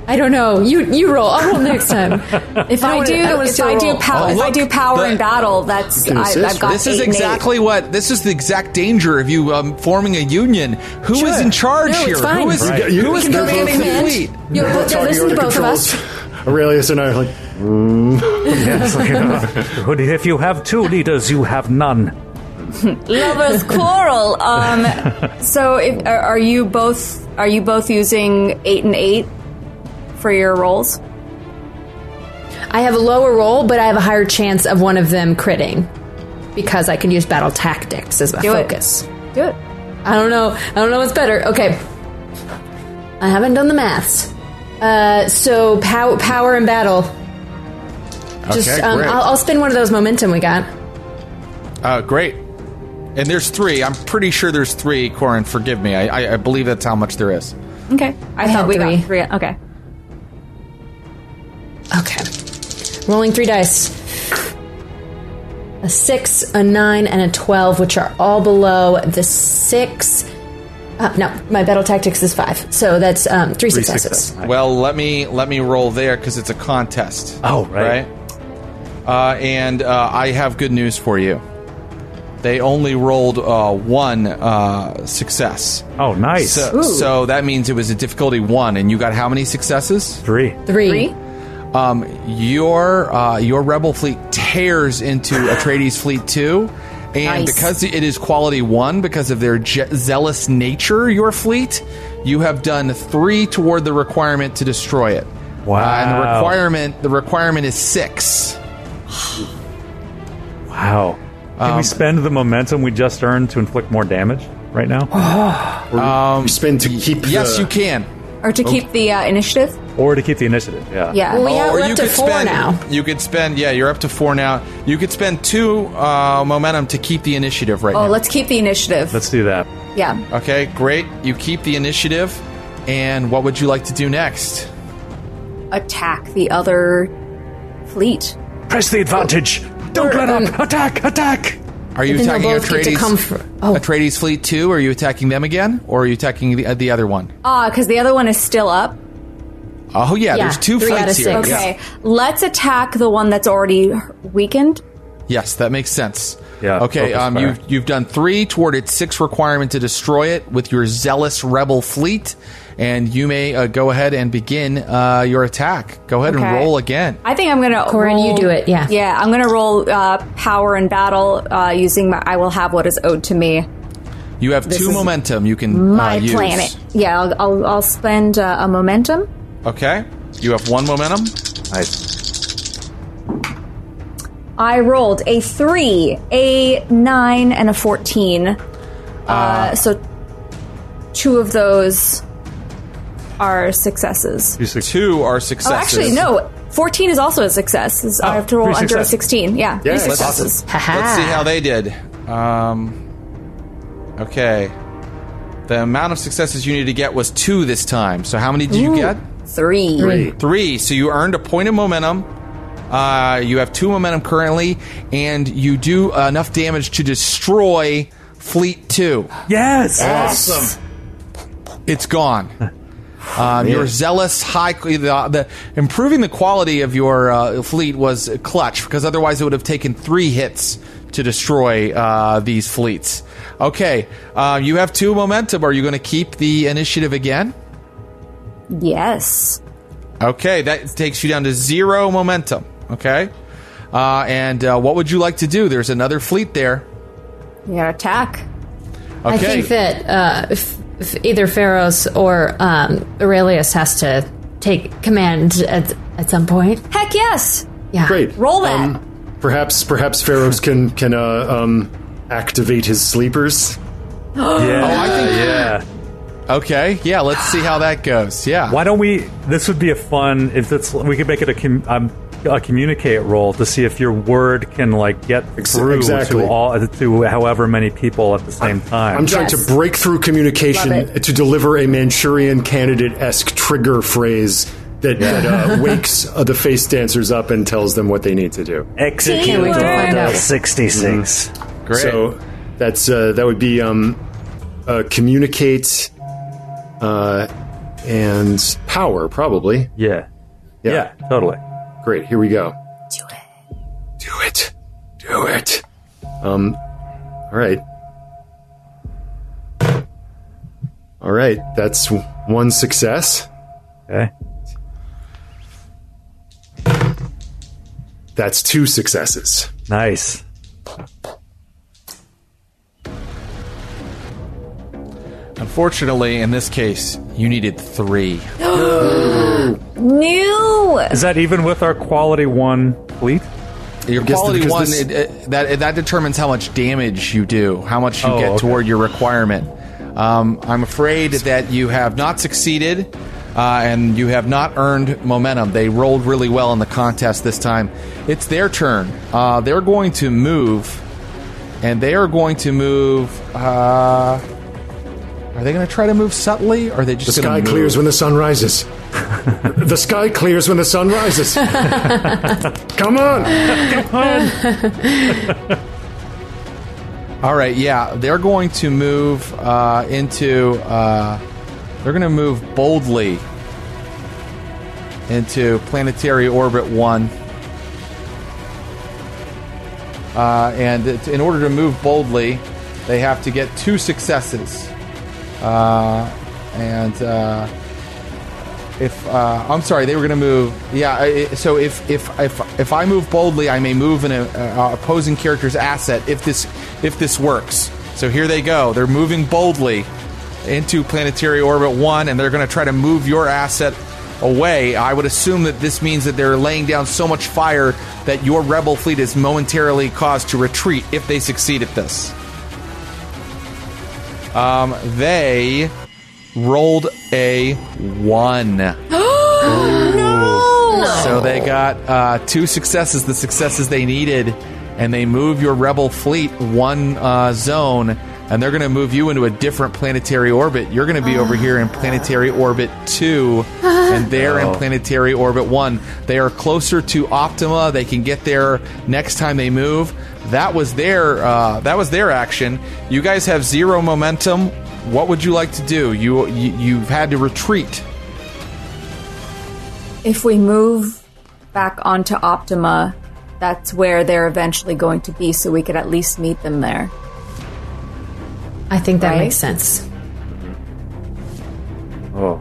I don't know. You you roll. I'll roll next time. *laughs* If I, wanna- do, I don't if steal I a do roll. power, Oh, if I do power the- in battle, that's I, I've got? This is eight eight. exactly what. This is the exact danger of you um, forming a union. Who is Sure. in charge No, here? fine. Who is right. who is you commanding the fleet? You'll, you'll listen to under both of us. *laughs* Aurelius and I are like, *laughs* Yes, like, *laughs* uh, if you have two leaders, you have none. lovers quarrel. Um, *laughs* so if, are, are you both are you both using eight and eight for your rolls? I have a lower roll, but I have a higher chance of one of them critting because I can use battle tactics as my Do it. focus. Do it. I don't know. I don't know what's better. Okay. I haven't done the maths. Uh, so pow- power and battle. Just Okay, um, great. I'll, I'll spend one of those momentum we got. Uh, great. And there's three. I'm pretty sure there's three. Corin, forgive me. I, I, I believe that's how much there is. Okay. I, had thought we three. got three. Okay. Okay. Rolling three dice. A six, a nine, and a twelve, which are all below the six. Uh, no, my battle tactics is five, so that's um, three, Three successes. success. Well, let me let me roll there because it's a contest. Oh, right. Uh, and uh, I have good news for you. They only rolled uh, one uh, success. Oh, nice. So, so that means it was a difficulty one, and you got how many successes? Three. Three. Three. Um, your uh, your rebel fleet tears into Atreides fleet two, and Nice. because it is quality one, because of their je- zealous nature, your fleet, you have done three toward the requirement to destroy it. Wow. Uh, and the requirement the requirement is six. Wow. Can we spend the momentum we just earned to inflict more damage right now? *sighs* we spend to keep. Yes, the, you can. Or to keep the uh, initiative? or to keep the initiative? Yeah. Yeah. Well, we have or we're you up to four spend. now. You could spend. Yeah, you're up to four now. You could spend two uh, momentum to keep the initiative right now. oh, now. let's keep the initiative. Let's do that. yeah. Okay, great. You keep the initiative. And what would you like to do next? Attack the other fleet. Press the advantage. Don't let um, up. Attack! Attack! Are you Then they'll attacking both get to come for- oh. Atreides fleet too? Are you attacking them again, or are you attacking the, uh, the other one? Ah, because the other one is still up. Oh yeah, Yeah, there's two three out fleets here. six. Okay. Let's attack the one that's already weakened. Yes, that makes sense. Yeah, Okay. Um, fire. you've you've done three toward its six requirement to destroy it with your zealous rebel fleet, and you may uh, go ahead and begin uh, your attack. Go ahead and roll again. I think I'm gonna. Corin, roll, you do it, yeah. Yeah, I'm gonna roll uh, power in battle uh, using my. I will have what is owed to me. You have two momentum. You can My uh, use. planet. Yeah, I'll, I'll, I'll spend uh, a momentum. Okay. You have one momentum. Nice. I rolled a three, a nine, and a fourteen. Uh, so two of those are successes. Two are Oh, successes. actually, no. Fourteen is also a success. Is I have to roll three under a successes. sixteen. Yeah, three Yes. successes. Let's see how they did. Um, okay. The amount of successes you need to get was two this time. So how many did you get? Three. Three. Three. So you earned a point of momentum. Uh, you have two momentum currently, and you do enough damage to destroy Fleet Two. Yes. Awesome. It's gone. *laughs* Um, your zealous high the, the improving the quality of your uh, fleet was clutch because otherwise it would have taken three hits to destroy uh, these fleets. Okay, uh, you have two momentum. Are you going to keep the initiative again? Yes. Okay, that takes you down to zero momentum. Okay, uh, and uh, what would you like to do? There's another fleet there. You gotta attack. Okay, I think that uh, if, if either Pharos or um, Aurelius has to take command at, at some point. Heck yes. Yeah. Great. Roll that. Um, perhaps perhaps Pharos can can uh, um, activate his sleepers. *gasps* Yeah. I think- yeah. okay, yeah. Let's see how that goes. Yeah. Why don't we? This would be a fun. If it's, we could make it a, com, um, a communicate role to see if your word can like get through exactly. to all to however many people at the same time. I'm trying Yes. to break through communication to deliver a Manchurian candidate esque trigger phrase that, that uh, *laughs* wakes uh, the face dancers up and tells them what they need to do. Execute Can't wait to find Order out. 66. Great. So that's uh, that would be um, uh, communicate uh, and power, probably. Yeah. Yeah. yeah. Totally. Great. Here we go. Do it. Do it. Do it. Um. All right. All right. That's one success. Okay. That's two successes. Nice. Unfortunately, in this case, you needed three. *gasps* New. Is that even with our quality one fleet? Your guess quality because one this- it, it, that that determines how much damage you do, how much you Oh, get okay. toward your requirement. Um, I'm afraid that you have not succeeded, uh, and you have not earned momentum. They rolled really well in the contest this time. It's their turn. Uh, they're going to move, and they are going to move. Uh, are they going to try to move subtly, or are they just The sky going clears when the sun rises. the sky clears when the sun rises. *laughs* Come on. Come on. *laughs* All right, yeah, they're going to move uh, into. Uh, they're going to move boldly into planetary orbit one. Uh, and in order to move boldly, they have to get two successes. Uh, and uh, if uh, I'm sorry, they were going to move. Yeah, I- so if if if if I move boldly, I may move an uh, opposing character's asset if this if this works. So here they go. They're moving boldly into planetary orbit one, and they're going to try to move your asset away. I would assume that this means that they're laying down so much fire that your rebel fleet is momentarily caused to retreat if they succeed at this. Um, they rolled a one. *gasps* So they got uh, two successes, the successes they needed, and they move your rebel fleet one uh, zone, and they're going to move you into a different planetary orbit. You're going to be over here in planetary orbit two, and they're in planetary orbit one. They are closer to Optima. They can get there next time they move. That was their uh, that was their action. You guys have zero momentum. What would you like to do? You, you you've had to retreat. If we move back onto Optima, that's where they're eventually going to be, so we could at least meet them there. I think that Right? makes sense. Oh.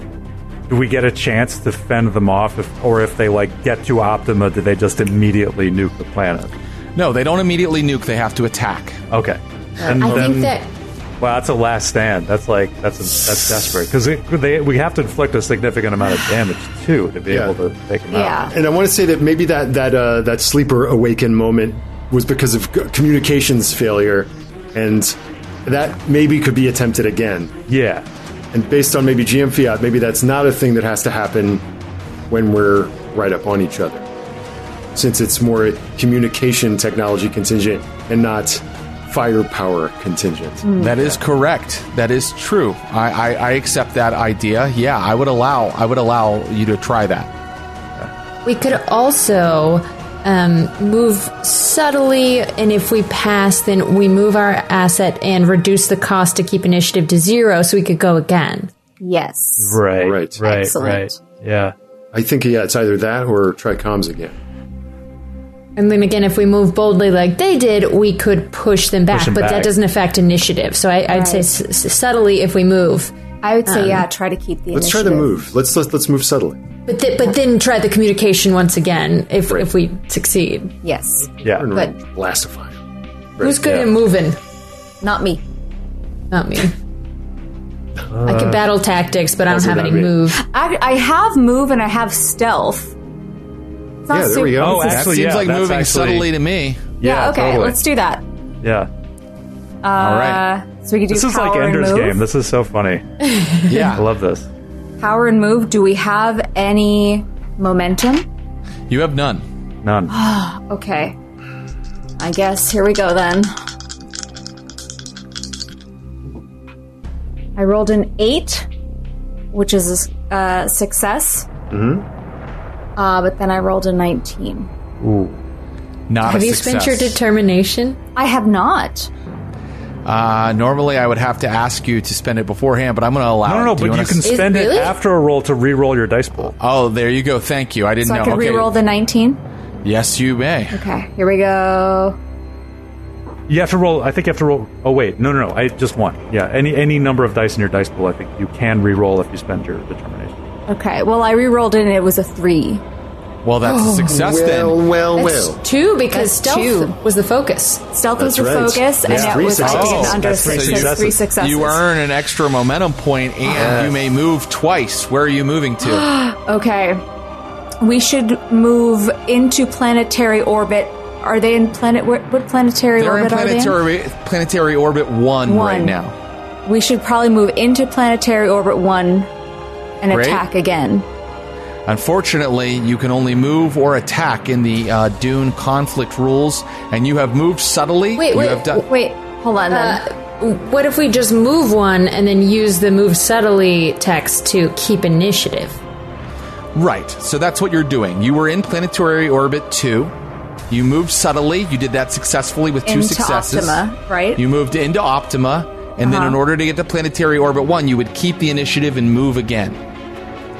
Do we get a chance to fend them off, if, or if they like get to Optima, do they just immediately nuke the planet? No, they don't immediately nuke. They have to attack. Okay. And I then, think that wow, that's a last stand. That's like that's that's desperate because we have to inflict a significant amount of damage too to be Yeah. able to take them Yeah. out. And I want to say that maybe that that uh, that sleeper awaken moment was because of communications failure, and that maybe could be attempted again. Yeah. And based on maybe GM fiat, maybe that's not a thing that has to happen when we're right up on each other, since it's more communication technology contingent and not firepower contingent. That is correct. That is true. I, I, I accept that idea. Yeah, I would allow. I would allow you to try that. we could also um, move subtly, and if we pass, then we move our asset and reduce the cost to keep initiative to zero, so we could go again. Yes. Right. Right. Right. Excellent. Right. Yeah. I think yeah, it's either that or try comms again. And then again, if we move boldly like they did, we could push them back, them but that doesn't affect initiative. So I, I'd say s- s- subtly if we move, I would say, yeah, um, try to keep the Let's try to move. Let's let's, let's move subtly. but th- but then try the communication once again if if we succeed. Yes. Yeah. But Blastify. Who's good yeah. at moving? not me. Not me. I can battle tactics, but I don't have any me. move. I, I have move and I have stealth. It's not Yeah, there we super- go. Oh, That Actually, seems yeah, like moving actually- subtly to me. Yeah, Yeah, okay, totally. let's do that. Yeah. All right. Uh, so we could do This is like Ender's. Game. This is so funny. *laughs* Yeah, I love this. Power and move. Do we have any momentum? You have none. None. *gasps* Okay. I guess here we go then. I rolled an eight, which is a uh, success. Mm-hmm. Uh, but then I rolled a 19. Ooh. Not Have a you success. spent your determination? I have not. uh, normally, I would have to ask you to spend it beforehand, but I'm going to allow. No, no, no, it. Do but you, wanna can s- spend really? it after a roll to re-roll your dice pool. Oh, there you go. Thank you. I didn't So know. I could okay. re-roll the 19. Yes, you may. Okay, here we go. You have to roll. I think you have to roll. Oh wait, no, no, no. I just one. Yeah, any any number of dice in your dice pool. I think you can re-roll if you spend your determination. Okay, well, I re-rolled it and it was a three. Well, that's a oh, success well, then. well, That's well. two because That's stealth two. was the focus. Stealth was That's the right. focus, and That's that three was I think successes. under That's three six, successes. three successes. You earn an extra momentum point, and uh-huh. you may move twice. Where are you moving to? *gasps* Okay. We should move into planetary orbit. Are they in planet? What, what planetary They're in orbit are they in? planetary planetary orbit one, One. right now. We should probably move into planetary orbit one and Great. attack again. Unfortunately, you can only move or attack in the uh, Dune conflict rules, and you have moved subtly. Wait, you wait, have done. Wait, hold on then. Uh, what if we just move one and then use the move subtly text to keep initiative? Right. So that's what you're doing. You were in planetary orbit two. You moved subtly. You did that successfully with two Into successes. Optima, right? You moved into Optima, and then Uh-huh. in order to get to planetary orbit one, you would keep the initiative and move again.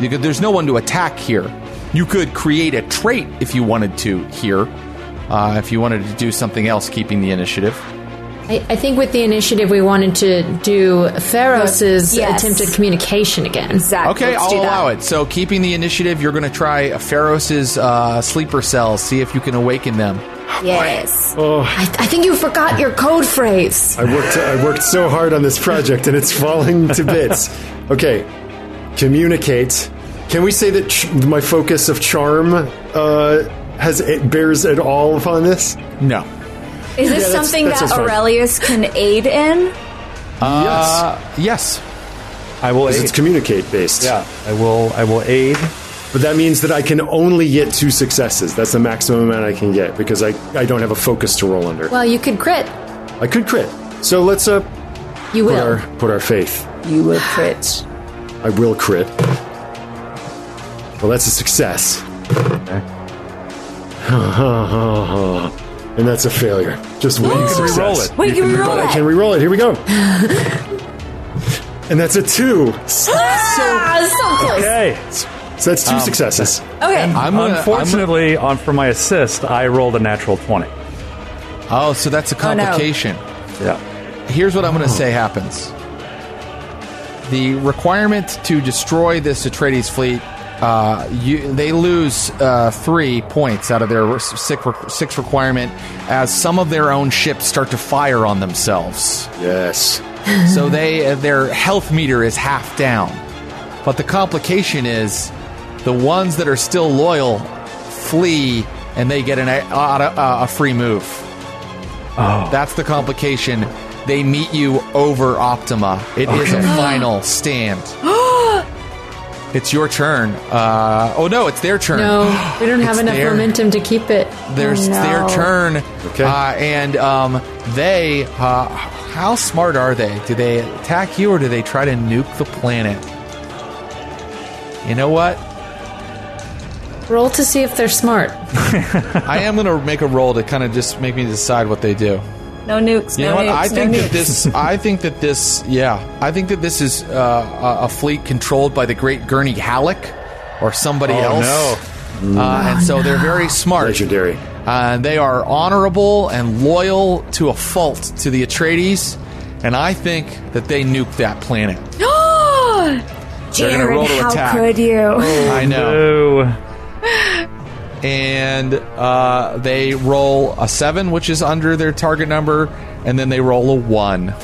You could- There's no one to attack here. You could create a trait if you wanted to here. Uh, if you wanted to do something else, keeping the initiative. I, I think with the initiative, we wanted to do Pharos' Yes. attempted communication again. exactly. Okay, let's I'll allow it. So, keeping the initiative, you're going to try Pharos' uh, sleeper cells, see if you can awaken them. Yes. I, I think you forgot your code phrase. I worked I worked so hard on this project and it's falling to bits. Okay. Communicate Can we say that ch- my focus of charm uh, has it bears at all upon this? No. Is this Yeah, that's- something that that sounds fine. Aurelius can aid in? Uh, yes. I will aid. it's communicate based. yeah, I will. I will aid. But that means that I can only get two successes. That's the maximum amount I can get because I, I don't have a focus to roll under. Well, you could crit. I could crit. So let's uh, You put, will. our, put our faith. You will crit. I will crit. Well, that's a success. and that's a failure. Just one success. re-roll it. Wait, you But reroll I it. can re-roll it. Here we go. *laughs* and that's a two. Ah, so close. Okay. So that's two successes. Okay. I'm gonna, Unfortunately, on for my assist, I rolled a natural twenty. Oh, so that's a Oh, no. complication. Yeah. Here's what I'm going to say happens. The requirement to destroy this Atreides fleet, uh, you, they lose uh, three points out of their six, six requirement as some of their own ships start to fire on themselves. Yes. so they their health meter is half down. But the complication is the ones that are still loyal flee and they get an, a, a, a free move. Oh. That's the complication. They meet you over Optima. It is a *gasps* final stand. *gasps* it's your turn. Uh, oh no, it's their turn. No, we don't *gasps* have enough their- momentum to keep it. There's Oh, no. their turn. Okay. Uh, and um, they, uh, how smart are they? Do they attack you or do they try to nuke the planet? You know what? Roll to see if they're smart. *laughs* I am going to make a roll to kind of just make me decide what they do. No nukes. You no know what? nukes. I no think nukes. that this. I *laughs* think that this. Yeah, I think that this is uh, a a fleet controlled by the great Gurney Halleck or somebody Oh, else. Uh, and so they're very smart. Legendary. Uh, they are honorable and loyal to a fault to the Atreides. And I think that they nuke that planet. *gasps* They're gonna Jared, roll to how attack. could you? I know. Oh. *laughs* And uh, they roll a seven, which is under their target number, and then they roll a one.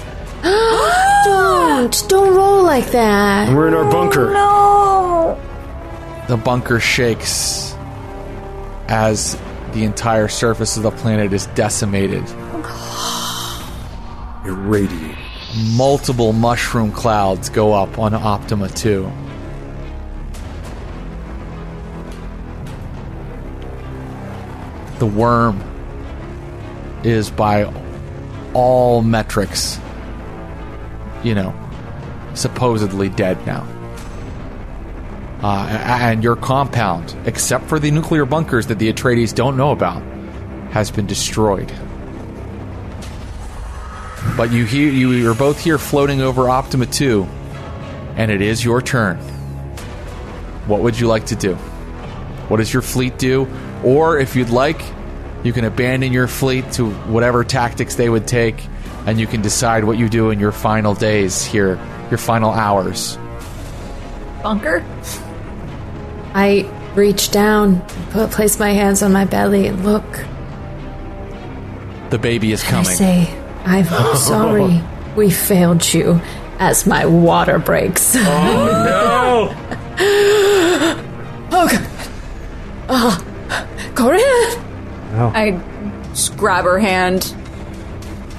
*gasps* Don't don't roll like that. We're in our bunker. No. The bunker shakes as the entire surface of the planet is decimated. *gasps* Irradiated. Multiple mushroom clouds go up on Optima 2. The worm is by all metrics, you know, supposedly dead now. Uh, and your compound, except for the nuclear bunkers that the Atreides don't know about, has been destroyed. But you hear you are both here floating over Optima 2, and it is your turn. What would you like to do? What does your fleet do? Or if you'd like, you can abandon your fleet to whatever tactics they would take, and you can decide what you do in your final days here, your final hours. Bunker? I reach down, put, place my hands on my belly, and look. The baby is coming. I say, I'm *laughs* sorry. We failed you as my water breaks. Oh, no. *laughs* I grab her hand.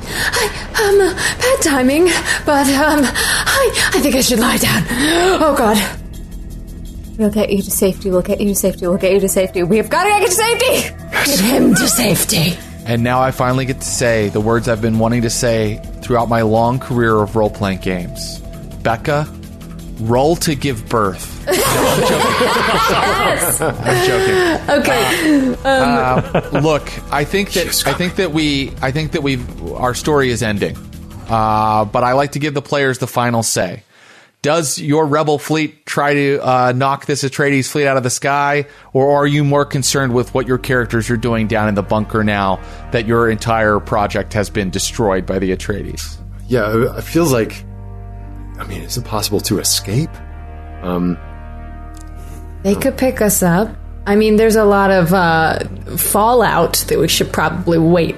I, um, bad timing, but, um, I, I think I should lie down. Oh, God. We'll get you to safety. We'll get you to safety. We'll get you to safety. We've got to get you to safety. Get him to safety. And now I finally get to say the words I've been wanting to say throughout my long career of role playing games. Becca, roll to give birth. *laughs* No, I'm joking. I'm joking. Okay. Uh, look, I think that I think that we I think that we our story is ending. Uh, but I like to give the players the final say. Does your rebel fleet try to uh, knock this Atreides fleet out of the sky, or are you more concerned with what your characters are doing down in the bunker now that your entire project has been destroyed by the Atreides? Yeah, it feels like. I mean, is it possible to escape? Um, They could pick us up. I mean, there's a lot of uh, fallout that we should probably wait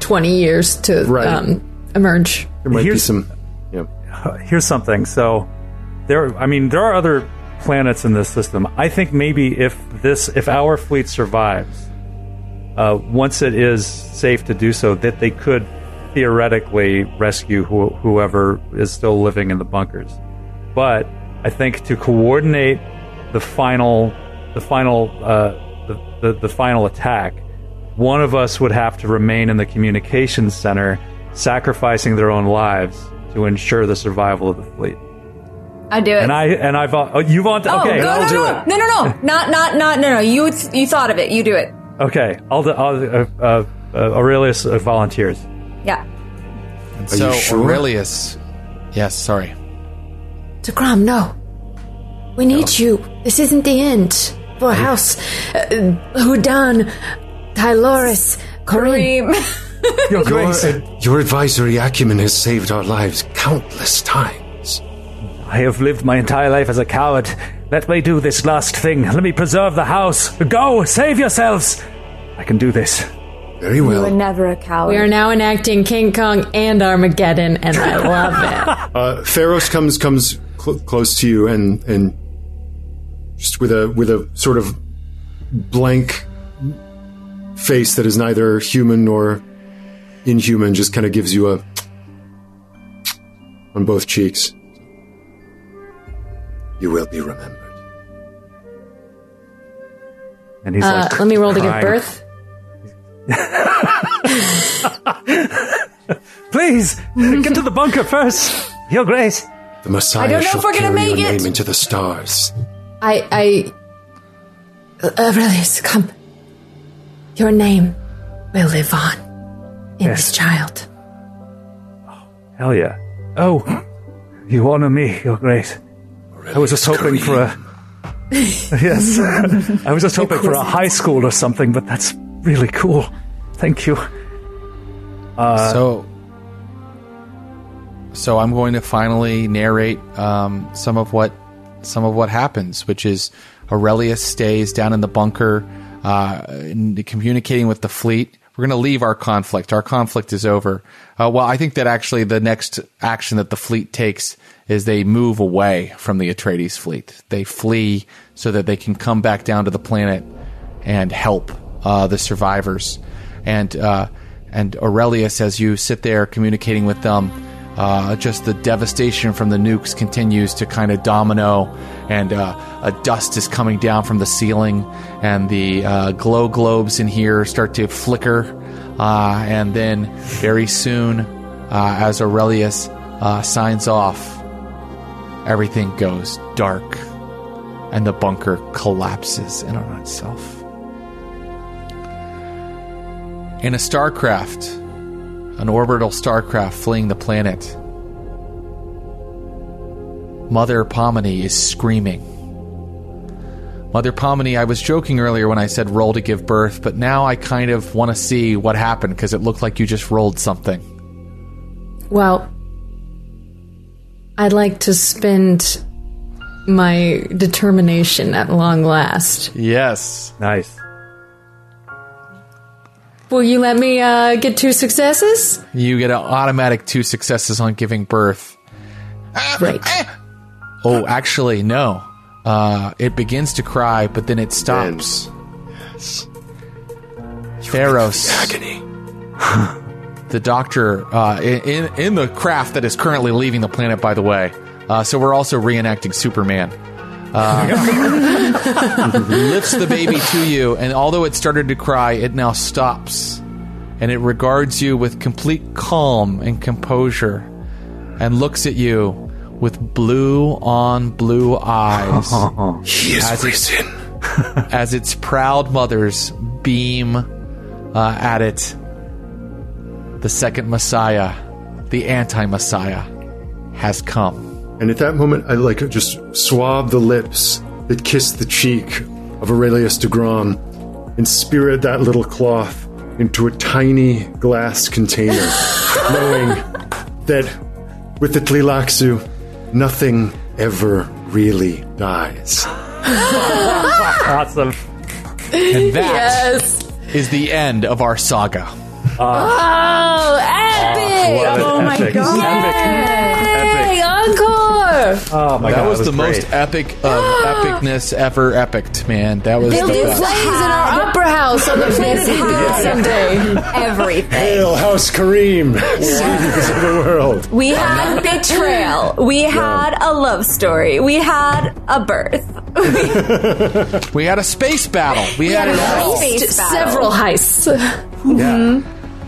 20 years to Right. um, emerge. there might be Here's- some. Yeah. here's something. So there, I mean, there are other planets in this system. I think maybe if this, if our fleet survives, uh, once it is safe to do so, that they could theoretically rescue wh- whoever is still living in the bunkers. But I think to coordinate the final, the final, uh, the, the, the final attack, one of us would have to remain in the communications center, sacrificing their own lives to ensure the survival of the fleet. I do it. And I and I've oh, you want oh, okay? no, I'll no, do no, it. no, no, no, *laughs* not, not, not, no, no. You, you thought of it. You do it. Okay, I'll. I'll, uh, uh, uh, Aurelius uh, volunteers. Yeah. And Are so you sure? Aurelius, yes, sorry. Degrom, no. We need you. This isn't the end. For house. Uh, Houdin, Tyloris, Corinne. Kareem. *laughs* Your Your, uh, your advisory acumen has saved our lives countless times. I have lived my entire life as a coward. Let me do this last thing. Let me preserve the house. Go, save yourselves. I can do this. Very You were well. never a coward. we are now enacting King Kong and Armageddon, and I *laughs* love it. Uh, Pharos comes comes cl- close to you and and just with a with a sort of blank face that is neither human nor inhuman, just kind of gives you a on both cheeks. You will be remembered. And he's Uh, like, let me roll to give birth. *laughs* Please get to the bunker first. Your Grace. The Messiah I don't know shall if we're gonna carry make your it. name into the stars. I, I. Uh, Aurelius, come. Your name will live on in this child. Hell yeah. Oh, *gasps* you honor me, Your Grace. I was just hoping for a. *laughs* yes. *laughs* I was just hoping for a high school or something, but that's really cool. Thank you. so, so I'm going to finally narrate um, some of what some of what happens, which is Aurelius stays down in the bunker, uh, in- communicating with the fleet. We're going to leave our conflict. Our conflict is over. Uh, well, I think that actually the next action that the fleet takes is they move away from the Atreides fleet. They flee so that they can come back down to the planet and help uh, the survivors. And uh, and Aurelius, as you sit there communicating with them, uh, just the devastation from the nukes continues to kind of domino, and uh, a dust is coming down from the ceiling, and the uh, glow globes in here start to flicker, uh, and then very soon, as Aurelius signs off, everything goes dark, and the bunker collapses in on itself. In a starcraft, an orbital starcraft fleeing the planet, Mother Pomini is screaming. Mother Pomini, I was joking earlier when I said roll to give birth, but now I kind of want to see what happened because it looked like you just rolled something. Well, I'd like to spend my determination at long last. Yes. Nice. Will you let me uh, get two successes? You get an automatic two successes on giving birth. Right. Oh, actually, no. Uh, it begins to cry, but then it stops. Theros, Agony. *laughs* the doctor, uh, in in the craft that is currently leaving the planet, by the way. Uh, so we're also reenacting Superman. Uh, *laughs* lifts the baby to you, and although it started to cry, it now stops, and it regards you with complete calm and composure, and looks at you with blue on blue eyes. *laughs* He is As it- risen. *laughs* as its proud mothers beam uh, at it. The second Messiah, the anti Messiah, has come. And at that moment, I like just swab the lips that kissed the cheek of Aurelius de Grom and spirit that little cloth into a tiny glass container, *laughs* knowing that with the Tleilaxu, nothing ever really dies. *laughs* Awesome. And that is Yes. the end of our saga. Oh, epic! Love it. Oh my Epic. God. Epic. Epic. Hey, encore! Oh my that god, was, it the great. most epic of *gasps* epicness ever epicked, man. That was They'll the do best. plays in our opera house on the planet House someday. Everything. Hail House Kareem, *laughs* saviors of the world. We had betrayal. We had a love story. We had a birth. *laughs* We had a space battle. We, had, it all. Space battle. Several heists.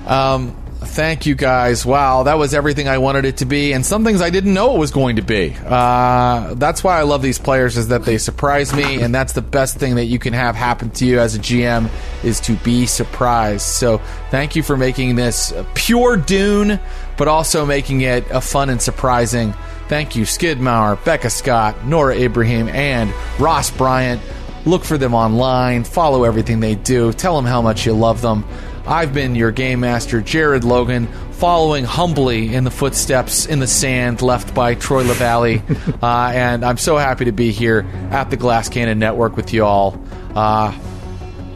Um, thank you guys. Wow, that was everything I wanted it to be, and some things I didn't know it was going to be. Uh, that's why I love these players is that they surprise me, and that's the best thing that you can have happen to you as a GM is to be surprised. So thank you for making this pure Dune, but also making it a fun and surprising. Thank you, Skid Maher, Becca Scott, Noura Ibrahim, and Ross Bryant. Look for them online. Follow everything they do. Tell them how much you love them. I've been your game master, Jared Logan, following humbly in the footsteps in the sand left by Troy Lavallee. *laughs* uh, and I'm so happy to be here at the Glass Cannon Network with you all. Uh,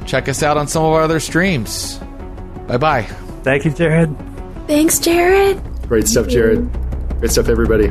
check us out on some of our other streams. Bye bye. Thank you, Jared. Thanks, Jared. Great stuff, Jared. Great stuff, everybody.